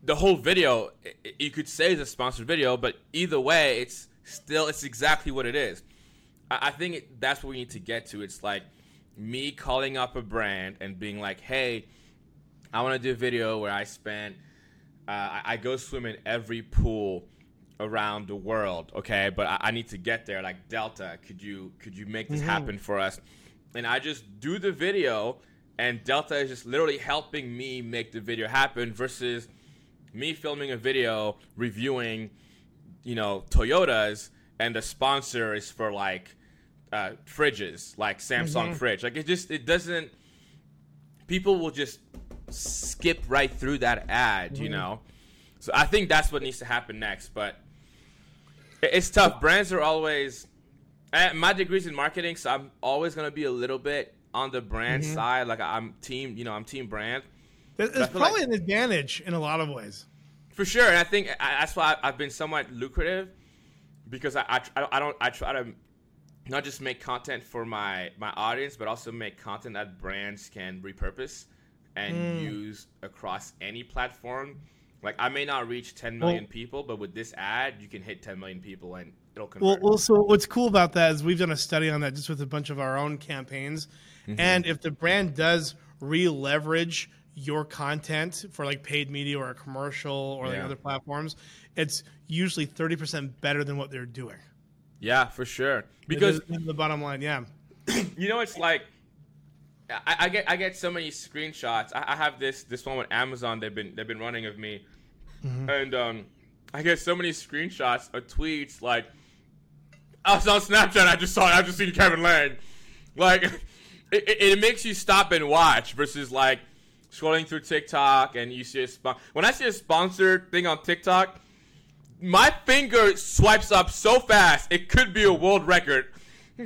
the whole video you could say is a sponsored video, but either way, it's still it's exactly what it is. I, I think it, that's what we need to get to. It's like me calling up a brand and being like, "Hey, I want to do a video where I spend, uh, I, I go swim in every pool around the world, okay? But I, I need to get there. Like Delta, could you could you make this happen for us?" And I just do the video, and Delta is just literally helping me make the video happen versus me filming a video reviewing, you know, Toyotas, and the sponsor is for like uh, fridges, like Samsung fridge. Like it just it doesn't. People will just skip right through that ad, you know. So I think that's what needs to happen next. But it's tough. Brands are always. eh, My degree's in marketing, so I'm always gonna be a little bit on the brand side. Like I'm team, you know, I'm team brand. It's probably like- an advantage in a lot of ways. For sure, and I think I, that's why I've been somewhat lucrative because I, I, I don't I try to not just make content for my my audience, but also make content that brands can repurpose and hmm. use across any platform. Like I may not reach 10 million Well- people, but with this ad, you can hit 10 million people and it'll convert. well, so what's cool about that is we've done a study on that just with a bunch of our own campaigns, mm-hmm. and if the brand does re-leverage your content for like paid media or a commercial or like other platforms, it's usually thirty percent better than what they're doing. Yeah, for sure. Because the bottom line, yeah. <clears throat> you know it's like I, I get I get so many screenshots. I, I have this this one with Amazon they've been they've been running of me, and um, I get so many screenshots of tweets like I was on Snapchat. I just saw I just seen Kevin Lane. Like <laughs> it, it, it makes you stop and watch versus like scrolling through TikTok and you see a spon- when I see a sponsored thing on TikTok. My finger swipes up so fast it could be a world record. <laughs>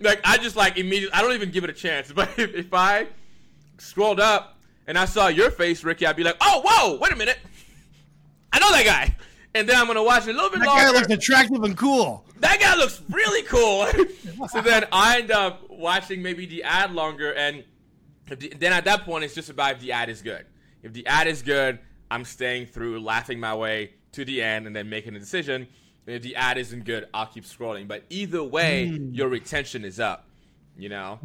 like I just like immediately I don't even give it a chance. <laughs> But if, if I scrolled up and I saw your face, Ricky, I'd be like, oh whoa, wait a minute. <laughs> I know that guy. And then I'm gonna watch it a little bit longer. That guy looks attractive and cool. that guy looks really cool. so then I end up watching maybe the ad longer, and if the, then at that point, it's just about if the ad is good. If the ad is good, I'm staying through, laughing my way to the end, and then making a decision. And if the ad isn't good, I'll keep scrolling. But either way, your retention is up. You know,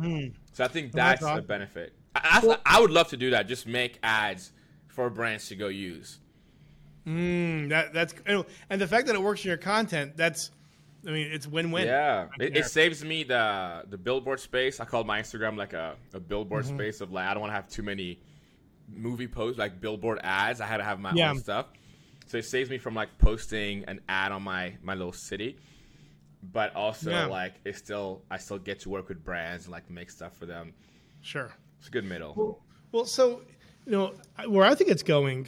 so I think that's awesome. benefit. I, I, I would love to do that. Just make ads for brands to go use. Mm, that that's and the fact that it works in your content, that's I mean, it's win-win. Yeah, it, it saves me the the billboard space. I call my Instagram like a, a billboard Mm-hmm. space of like I don't want to have too many movie posts like billboard ads. I had to have my Yeah. own stuff, so it saves me from like posting an ad on my my little city. But also Yeah. like it's still I still get to work with brands and like make stuff for them. Sure. It's a good middle. Well, so you know where I think it's going.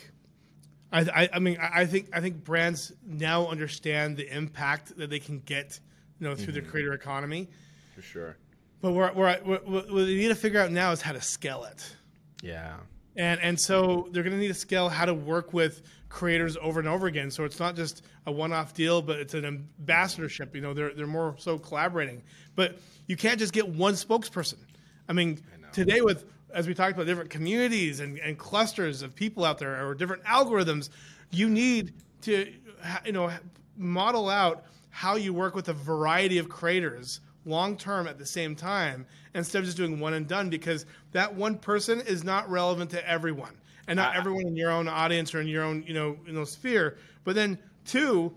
I, I, I mean, I I think I think brands now understand the impact that they can get, you know, through Mm-hmm. the creator economy. For sure. But where, where, I, what, what they need to figure out now is how to scale it. Yeah. and and so they're going to need to scale how to work with creators over and over again. So it's not just a one-off deal, but it's an ambassadorship. You know, they're they're more so collaborating. But you can't just get one spokesperson. I mean, I today with as we talked about different communities and, and clusters of people out there or different algorithms, you need to you know model out how you work with a variety of creators long term at the same time instead of just doing one and done because that one person is not relevant to everyone and not everyone in your own audience or in your own you know you know sphere. But then two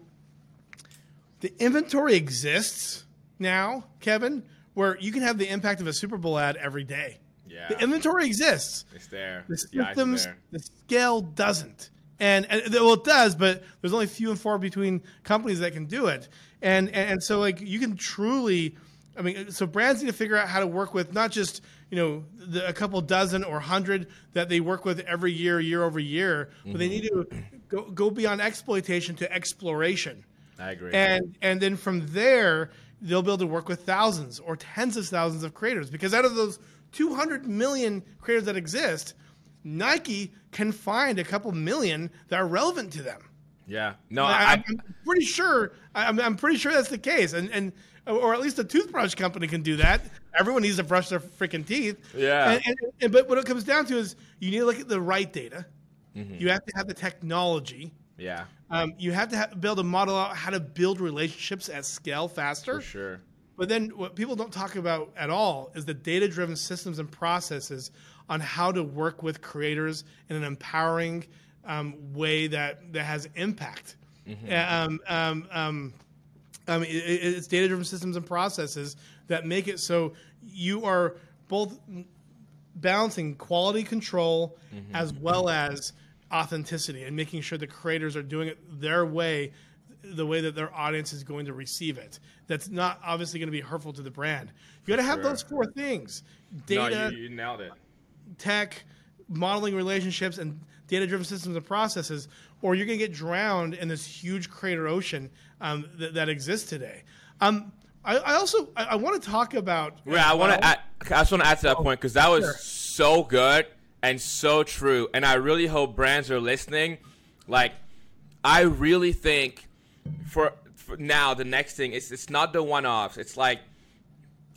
the inventory exists now kevin where you can have the impact of a super bowl ad every day. Yeah. the inventory exists. It's there. The systems the, the scale doesn't. And, and well it does but there's only few and far between companies that can do it. And and so like you can truly I mean, so brands need to figure out how to work with not just you know the, a couple dozen or hundred that they work with every year, year over year, mm-hmm. but they need to go, go beyond exploitation to exploration. I agree. And and then from there, they'll be able to work with thousands or tens of thousands of creators because out of those 200 million creators that exist, Nike can find a couple million that are relevant to them. Yeah, no, I, am pretty sure. I'm, I'm pretty sure that's the case, and and or at least a toothbrush company can do that. Everyone needs to brush their freaking teeth. Yeah. And, and, and, but what it comes down to is you need to look at the right data. Mm-hmm. You have to have the technology. Yeah. Um, you have to have, be able to model out how to build relationships at scale faster. For sure. But then what people don't talk about at all is the data driven systems and processes on how to work with creators in an empowering um, way that, that has impact. Mm-hmm. Um, um, it, it's data driven systems and processes that make it so you are both balancing quality control mm-hmm. as well as authenticity and making sure the creators are doing it their way the way that their audience is going to receive it that's not obviously going to be hurtful to the brand you got to have sure. those four things data no, you, you nailed it tech modeling relationships and data driven systems and processes or you're going to get drowned in this huge creator ocean um, th- that exists today. Um, I, I, also I, I want to talk about. Yeah, I want to. I just want to add to that oh, point because that was sure. so good and so true, and I really hope brands are listening. Like, I really think for, for now the next thing is it's not the one-offs. It's like,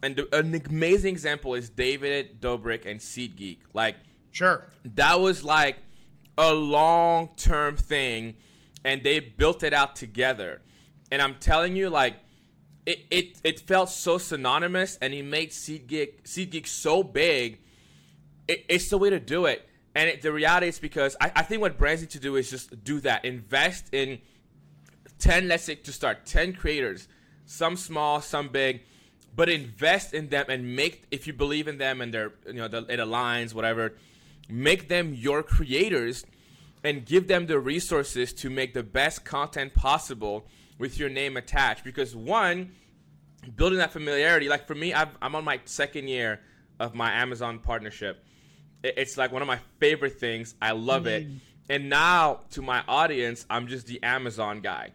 and the, an amazing example is David Dobrik and SeatGeek. Like, sure, that was like a long-term thing, and they built it out together and I'm telling you, like, it, it, it felt so synonymous, and he made SeatGeek SeatGeek so big. It, it's the way to do it, and it, the reality is because I, I think what brands need to do is just do that. Invest in ten, let's say, to start ten creators, some small, some big, but invest in them and make if you believe in them and they're you know the, it aligns whatever, make them your creators, and give them the resources to make the best content possible with your name attached. Because one building that familiarity like for me i am on my second year of my amazon partnership. It's like one of my favorite things. I love mm. it and now to my audience i'm just the amazon guy.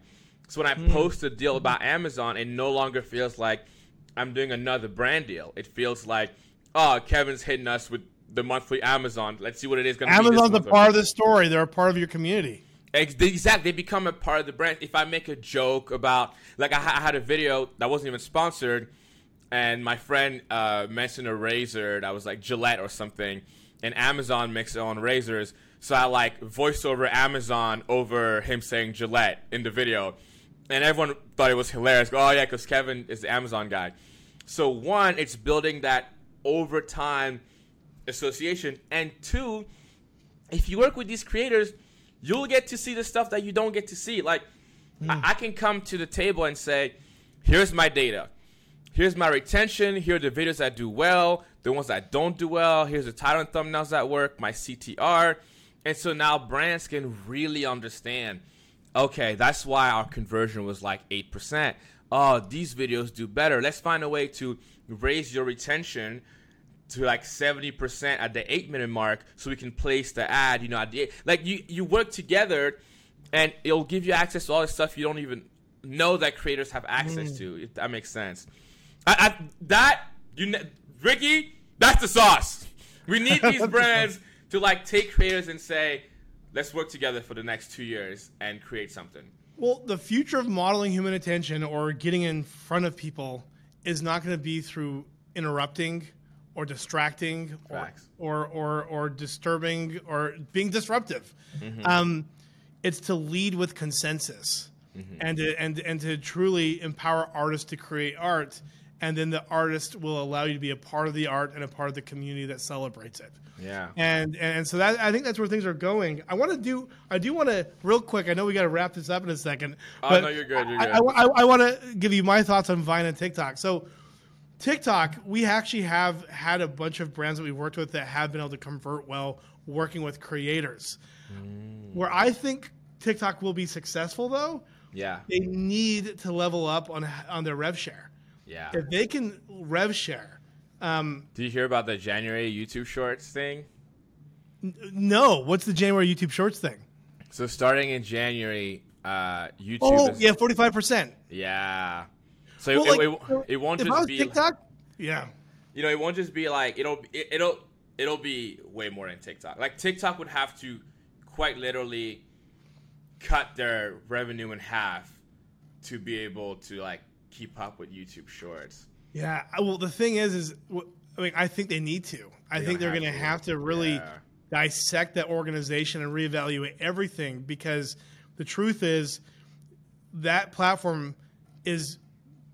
So when i mm. post a deal about amazon it no longer feels like i'm doing another brand deal. It feels like oh kevin's hitting us with the monthly amazon. Let's see what it is going to be amazon's a part of the story. They're a part of your community Exactly, they become a part of the brand. If I make a joke about, like, I, I had a video that wasn't even sponsored, and my friend uh, mentioned a razor that was like Gillette or something, and Amazon makes their own razors. So I like voice over Amazon over him saying Gillette in the video, and everyone thought it was hilarious. Oh yeah, because Kevin is the Amazon guy. So one, it's building that over time association, and two, if you work with these creators you'll get to see the stuff that you don't get to see. Like, mm. I, hmm. I can come to the table and say, here's my data. Here's my retention. Here are the videos that do well, the ones that don't do well. Here's the title and thumbnails that work, my CTR. And so now brands can really understand okay, that's why our conversion was like 8%. Oh, these videos do better. Let's find a way to raise your retention to like 70% at the eight minute mark so we can place the ad, you know, at the like you, you work together and it'll give you access to all the stuff you don't even know that creators have access mm. to. If that makes sense. I, I, that, you, Ricky, that's the sauce. We need these <laughs> brands to like take creators and say, let's work together for the next two years and create something. Well, the future of modeling human attention or getting in front of people is not going to be through interrupting or distracting or, or, or or disturbing or being disruptive. Mm-hmm. Um, it's to lead with consensus mm-hmm. and to, and and to truly empower artists to create art and then the artist will allow you to be a part of the art and a part of the community that celebrates it. Yeah. And and so that I think that's where things are going. I want to do I do want to real quick. I know we got to wrap this up in a second. Oh but no, you're good. You're good. I, I, I want to give you my thoughts on Vine and TikTok. So TikTok, we actually have had a bunch of brands that we've worked with that have been able to convert well working with creators. Mm. Where I think TikTok will be successful though, yeah, they need to level up on on their rev share. Yeah. If they can rev share. Um, Did you hear about the January YouTube Shorts thing? N- no. What's the January YouTube Shorts thing? So starting in January, uh, YouTube. Oh is, yeah, forty five percent. Yeah. So well, it, like, it, it, won't just be TikTok. Yeah. You know, it won't just be like it'll it, it'll it'll be way more than TikTok. Like TikTok would have to quite literally cut their revenue in half to be able to like keep up with YouTube Shorts. Yeah, well, the thing is, is I mean, I think they need to. I think they're going to have to really yeah. dissect that organization and reevaluate everything because the truth is that platform is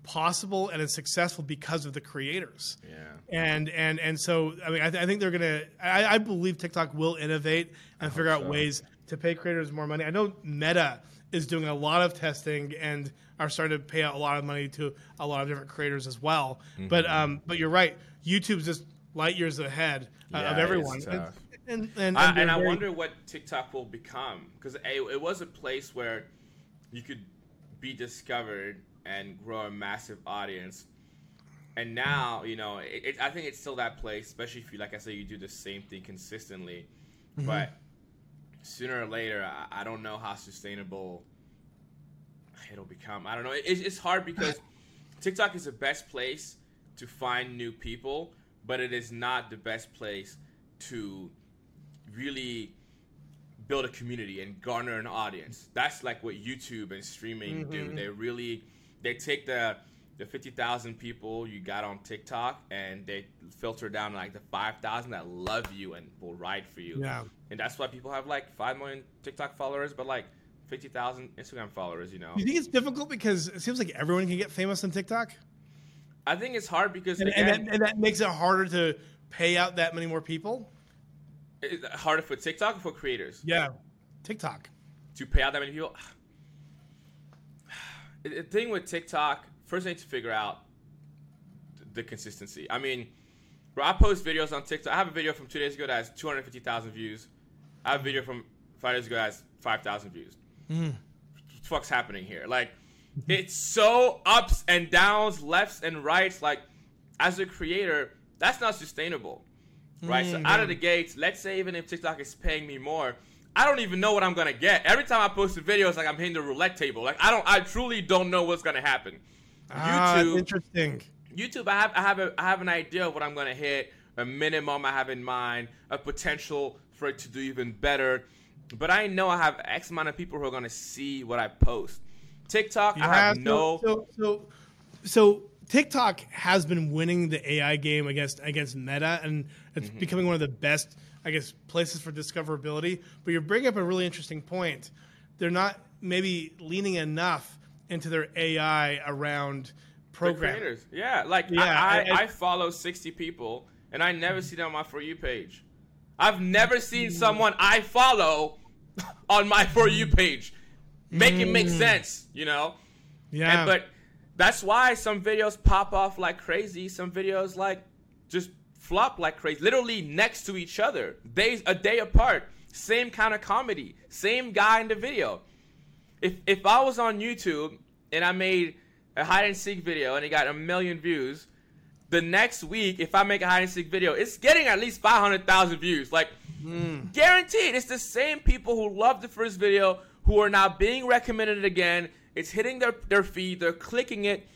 possible and it's successful because of the creators. Yeah. And and and so I mean I, th- I think they're gonna I, I, believe TikTok will innovate and I figure out so. ways to pay creators more money. I know Meta is doing a lot of testing and are starting to pay out a lot of money to a lot of different creators as well. Mm-hmm. But um, but you're right, YouTube's just light years ahead uh, yeah, of everyone. And, and, and, I, and I wonder what TikTok will become because it, it was a place where you could be discovered and grow a massive audience. And now, you know, it, it, I think it's still that place, especially if you, like I said, you do the same thing consistently. Mm-hmm. But sooner or later, I, I, don't know how sustainable it'll become. I don't know. It, it's hard because TikTok is the best place to find new people, but it is not the best place to really build a community and garner an audience. That's like what YouTube and streaming mm-hmm. do. They really they take the the 50,000 people you got on TikTok and they filter down like the 5,000 that love you and will ride for you. Yeah. And that's why people have like 5 million TikTok followers, but like 50,000 Instagram followers, you know. You think it's difficult because it seems like everyone can get famous on TikTok? I think it's hard because. And, again, and, that, and that makes it harder to pay out that many more people? harder for TikTok or for creators? Yeah, TikTok. To pay out that many people? The thing with TikTok, first I need to figure out the consistency. I mean, bro, I post videos on TikTok. I have a video from two days ago that has 250,000 views. I have a video from five days ago that has 5,000 views. Mm. What fuck's happening here? Like, it's so ups and downs, lefts and rights. Like, as a creator, that's not sustainable, right? Mm-hmm. So out of the gates, let's say even if TikTok is paying me more, I don't even know what I'm gonna get. Every time I post a video, it's like I'm hitting the roulette table. Like I don't, I truly don't know what's gonna happen. Ah, YouTube, interesting. YouTube, I have, I have, a, I have an idea of what I'm gonna hit, a minimum I have in mind, a potential for it to do even better. But I know I have X amount of people who are gonna see what I post. TikTok, I have no. So, so, so TikTok has been winning the AI game against against Meta, and it's mm-hmm. becoming one of the best, I guess, places for discoverability. But you're bringing up a really interesting point. They're not maybe leaning enough into their AI around programmers. Yeah, like yeah, I, I, I, follow 60 people, and I never see them on my for you page. I've never seen someone I follow <laughs> on my for you page. Make it make mm. sense, you know. Yeah. And, but that's why some videos pop off like crazy. Some videos like just flop like crazy, literally next to each other, days a day apart. Same kind of comedy, same guy in the video. If if I was on YouTube and I made a hide and seek video and it got a million views, the next week if I make a hide and seek video, it's getting at least five hundred thousand views. Like mm. guaranteed, it's the same people who loved the first video who are now being recommended again it's hitting their, their feed. They're clicking it.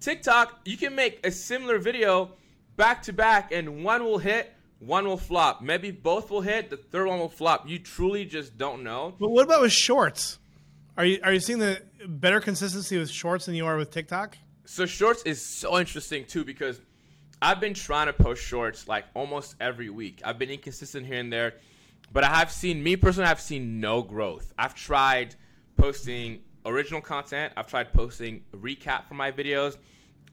TikTok, you can make a similar video back to back, and one will hit, one will flop. Maybe both will hit. The third one will flop. You truly just don't know. But what about with shorts? Are you are you seeing the better consistency with shorts than you are with TikTok? So shorts is so interesting too because I've been trying to post shorts like almost every week. I've been inconsistent here and there, but I have seen me personally. I've seen no growth. I've tried posting original content. I've tried posting recap for my videos.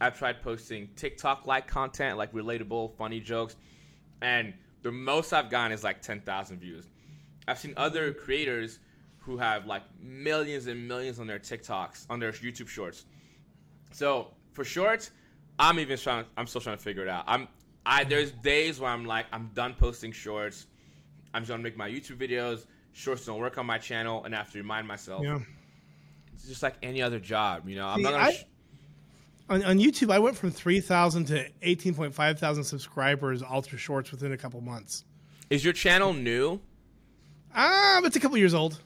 I've tried posting TikTok like content, like relatable, funny jokes, and the most I've gotten is like ten thousand views. I've seen other creators who have like millions and millions on their TikToks, on their YouTube shorts. So for shorts, I'm even trying. I'm still trying to figure it out. I'm. I there's days where I'm like I'm done posting shorts. I'm just gonna make my YouTube videos. Shorts don't work on my channel, and I have to remind myself. Yeah. It's just like any other job, you know. I'm not gonna. I- sh- On, on YouTube, I went from three thousand to eighteen point five thousand subscribers, ultra shorts within a couple months. is your channel new? Ah, but it's a couple years old.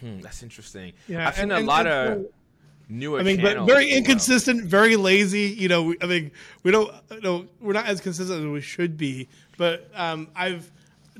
Hmm, that's interesting. Yeah, I've seen and- a and- lot and- of newer. I mean, but very well. inconsistent, very lazy. You know, we- I mean, we don't, no, we're not as consistent as we should be. But um, I've,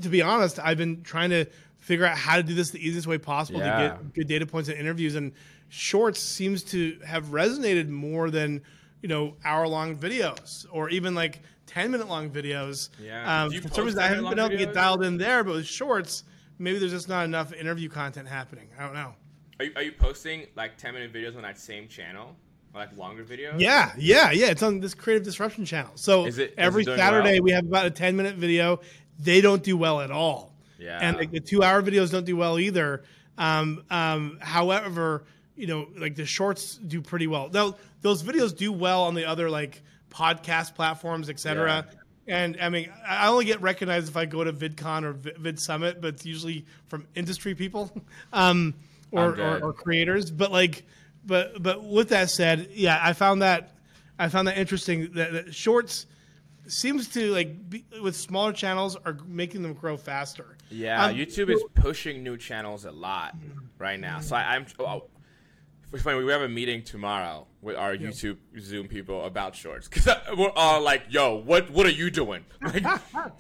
to be honest, I've been trying to figure out how to do this the easiest way possible Yeah. to get good data points and interviews. And shorts seems to have resonated more than you know hour long videos or even like ten minute long videos. Yeah. Um, for some reason, I haven't been able to get dialed in there. But with shorts, maybe there's just not enough interview content happening. I don't know. Are you, are you posting like 10 minute videos on that same channel, or like longer videos? Yeah, yeah, yeah. It's on this creative disruption channel. So it- every Saturday well? we have about a ten minute video. They don't do well at all. Yeah. And like the two hour videos don't do well either. Um, um, however, you know, like the shorts do pretty well. Now those videos do well on the other like podcast platforms, etc. And I mean, I only get recognized if I go to VidCon or Vi- Vid Summit, but it's usually from industry people <laughs> um, or, or, or creators. But like, but but with that said, yeah, I found that I found that interesting that, that shorts seems to like be, with smaller channels are making them grow faster. Yeah, Um, YouTube is pushing new channels a lot right now. So I, I'm. It's funny. We have a meeting tomorrow with our YouTube Zoom people about shorts because uh, we're all like, "Yo, what what are you doing? <laughs> Like,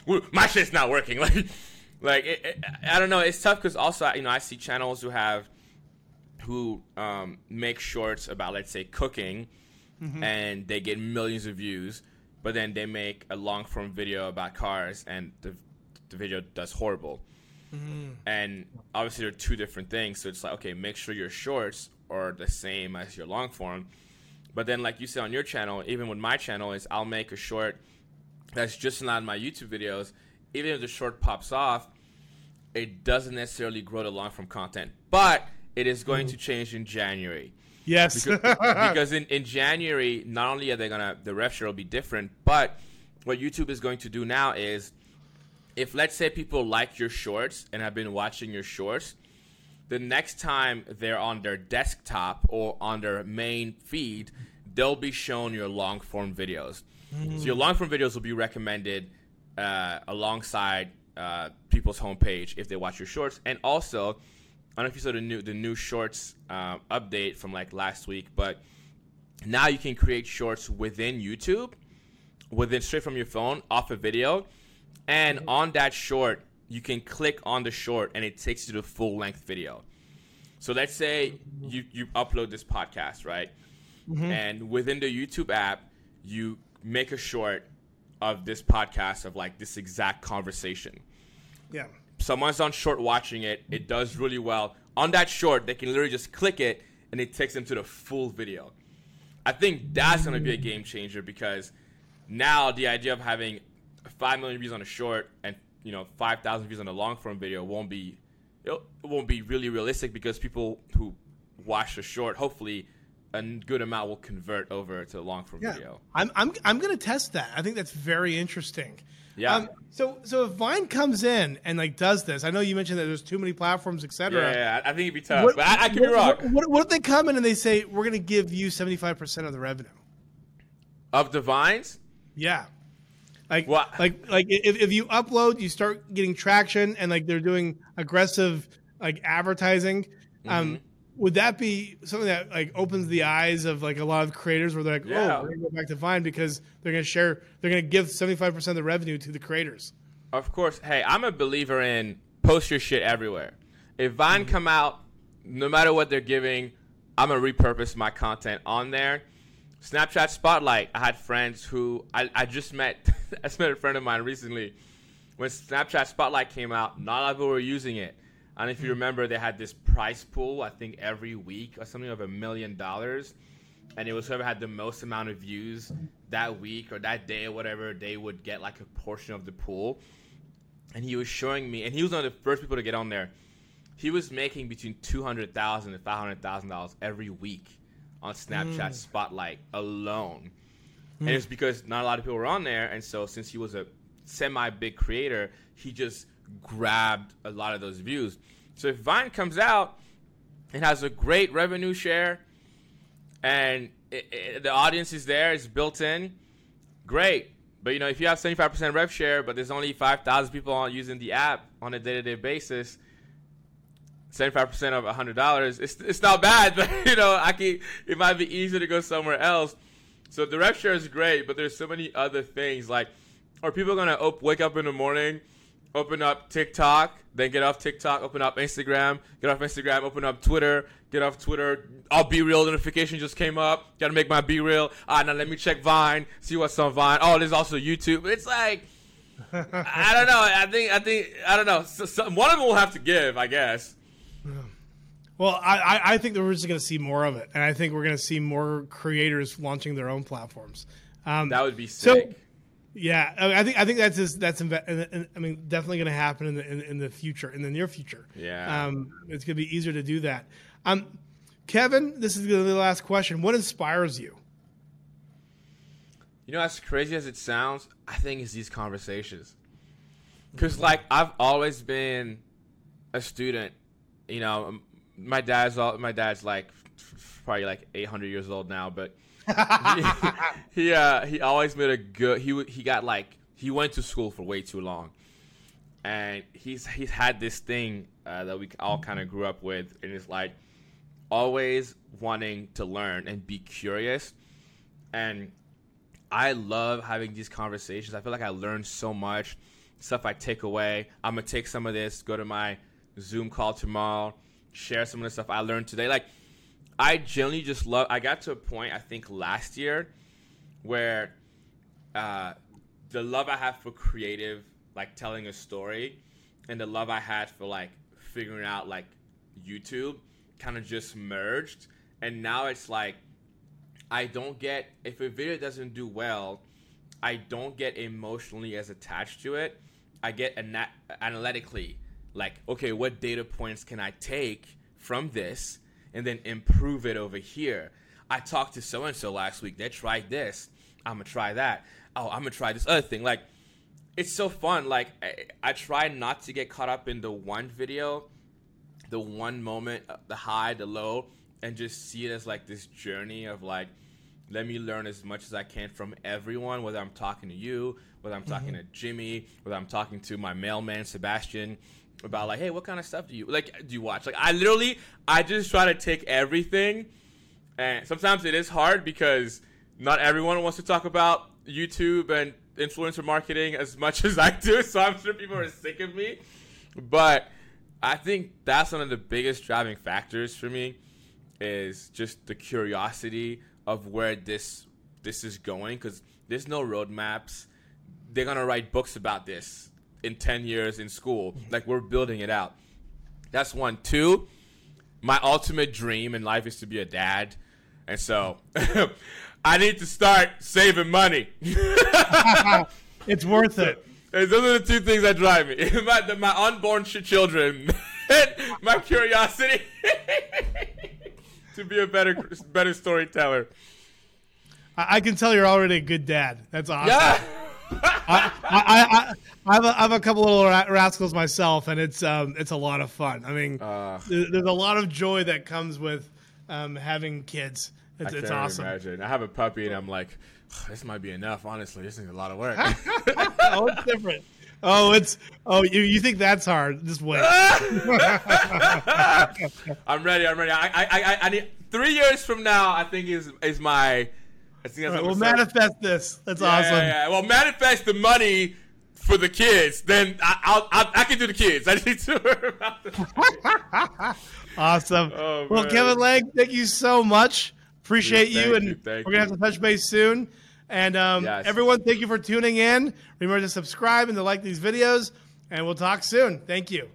<laughs> my shit's not working." <laughs> Like, like it, it, I don't know. It's tough because also you know I see channels who have who um, make shorts about let's say cooking, mm-hmm. and they get millions of views, but then they make a long form video about cars and the the video does horrible. Mm-hmm. And obviously, they're two different things. So it's like, okay, make sure your shorts are the same as your long form. But then, like you said on your channel, even with my channel, is I'll make a short that's just not my YouTube videos. Even if the short pops off, it doesn't necessarily grow the long form content. But it is going mm. to change in January Yes, because, <laughs> because in, in January, not only are they gonna the rev share will be different, but what YouTube is going to do now is, if let's say people like your shorts and have been watching your shorts, the next time they're on their desktop or on their main feed, they'll be shown your long form videos. So your long form videos will be recommended uh, alongside uh, people's homepage if they watch your shorts, and also. I don't know if you saw the new the new shorts um, update from like last week, but now you can create shorts within YouTube, within straight from your phone off a video, and on that short you can click on the short and it takes you to the full length video. So let's say you you upload this podcast, right? Mm-hmm. And within the YouTube app, you make a short of this podcast of like this exact conversation yeah. someone's on short watching it, it does really well. On that short, they can literally just click it and it takes them to the full video. I think that's going to be a game changer because now the idea of having 5 million views on a short and you know 5,000 views on a long form video won't be it won't be really realistic because people who watch the short hopefully a good amount will convert over to long form Yeah. video. I'm I'm I'm gonna test that. I think that's very interesting. Yeah. Um, so so if Vine comes in and like does this, I know you mentioned that there's too many platforms, Yeah, etc. yeah, I I think it'd be tough, What- but I, I could be what- wrong. What, what, what if they come in and they say we're going to give you 75% of the revenue? Of the vines, Yeah. Like like like if, if you upload, you start getting traction and like they're doing aggressive like advertising. Um Mm-hmm. would that be something that like opens the eyes of like a lot of creators where they're like, Yeah. "Oh, we're going to go back to Vine because they're going to share they're going to give 75% of the revenue to the creators." Of course. Hey, I'm a believer in post your shit everywhere. If Vine mm-hmm. come out, no matter what they're giving, I'm gonna repurpose my content on there. Snapchat Spotlight. I had friends who I, I just met. <laughs> I just met a friend of mine recently. When Snapchat Spotlight came out, not a lot of people were using it. And if you mm-hmm. remember, they had this price pool. I think every week or something of a million dollars, and it was whoever had the most amount of views that week or that day or whatever, they would get like a portion of the pool. And he was showing me, and he was one of the first people to get on there. He was making between two hundred thousand and five hundred thousand dollars every week on Snapchat mm. Spotlight alone. Mm. And it's because not a lot of people were on there, and so since he was a semi big creator, he just grabbed a lot of those views. So if Vine comes out and has a great revenue share, and it, it, the audience is there, it's built in, great. But you know, if you have 75% rev share, but there's only 5,000 people on using the app on a day-to-day basis, 75% of $100, it's, it's not bad, <laughs> but you know, I can, it might be easier to go somewhere else. So the rev share is great, but there's so many other things. Like, are people going to op- wake up in the morning – open up TikTok, then get off TikTok, open up Instagram, get off Instagram, open up Twitter, get off Twitter. All BeReal notification just came up. Got to make my BeReal. Ah, now let me check Vine, see what's on Vine. Oh, there's also YouTube. It's like <laughs> I don't know. I think I think I don't know. So, so one of them will have to give, I guess. Well, I, I think that we're just going to see more of it, and I think we're going to see more creators launching their own platforms. Um, that would be sick. So, yeah, I think I think that's just, that's I mean definitely going to happen in the in, in, the future in the near future. Yeah, um, it's going to be easier to do that. Um, Kevin, this is going to be the last question. What inspires you? You know, as crazy as it sounds, I think it's these conversations. Cause like I've always been a student. You know, my dad's all, my dad's like probably like 800 years old now, but <laughs> he he, uh, he always made a good. He he got like he went to school for way too long, and he's he's had this thing uh, that we all kind of grew up with, and it's like always wanting to learn and be curious, and I love having these conversations. I feel like I learn so much stuff I take away. I'm gonna take some of this, go to my Zoom call tomorrow, share some of the stuff I learned today. Like I generally just love. I got to a point I think last year where uh, the love I have for creative, like telling a story, and the love I had for like figuring out like YouTube, kind of just merged, and now it's like I don't get if a video doesn't do well, I don't get emotionally as attached to it. I get ana- analytically like, okay, what data points can I take from this? and then improve it over here. I talked to so and so last week. They tried this. I'm gonna try that. Oh, I'm gonna try this other thing. Like, it's so fun. Like, I, I try not to get caught up in the one video, the one moment, uh, the high, the low, and just see it as like this journey of like, let me learn as much as I can from everyone. Whether I'm talking to you, whether I'm talking mm-hmm. to Jimmy, whether I'm talking to my mailman Sebastian, about like, hey, what kind of stuff do you like? Do you watch? Like, I literally, I just try to take everything, and sometimes it is hard because not everyone wants to talk about YouTube and influencer marketing as much <laughs> as I do. So I'm sure people are sick of me, but I think that's one of the biggest driving factors for me is just the curiosity of where this this is going because there's no roadmaps. They're gonna write books about this in 10 years in school. Like we're building it out. That's one. Two, my ultimate dream in life is to be a dad. And so <laughs> I need to start saving money. <laughs> it's worth it. Those are the two things that drive me <laughs> my, my unborn children, my curiosity to be a better, better storyteller. I can tell you're already a good dad. That's awesome. Yeah. I, I, I, have a, I have a couple little rascals myself, and it's um, it's a lot of fun. I mean, uh, there's a lot of joy that comes with um, having kids. It's, I it's can't awesome. Imagine. I have a puppy, and I'm like, this might be enough. Honestly, this is a lot of work. <laughs> oh, it's different. Oh, it's oh you, you think that's hard? Just wait. <laughs> I'm ready. I'm ready. I, I I I need three years from now. I think is is my I think that's right, we'll manifest this. That's yeah, awesome. Yeah, yeah. Well, manifest the money for the kids, then I, I'll, I'll I can do the kids. <laughs> I need to worry about the <laughs> Awesome. Oh, well, man. Kevin Lang, thank you so much. Appreciate Dude, you, and you, we're gonna have to touch base soon. And um, Yes. everyone, thank you for tuning in. Remember to subscribe and to like these videos, and we'll talk soon. Thank you.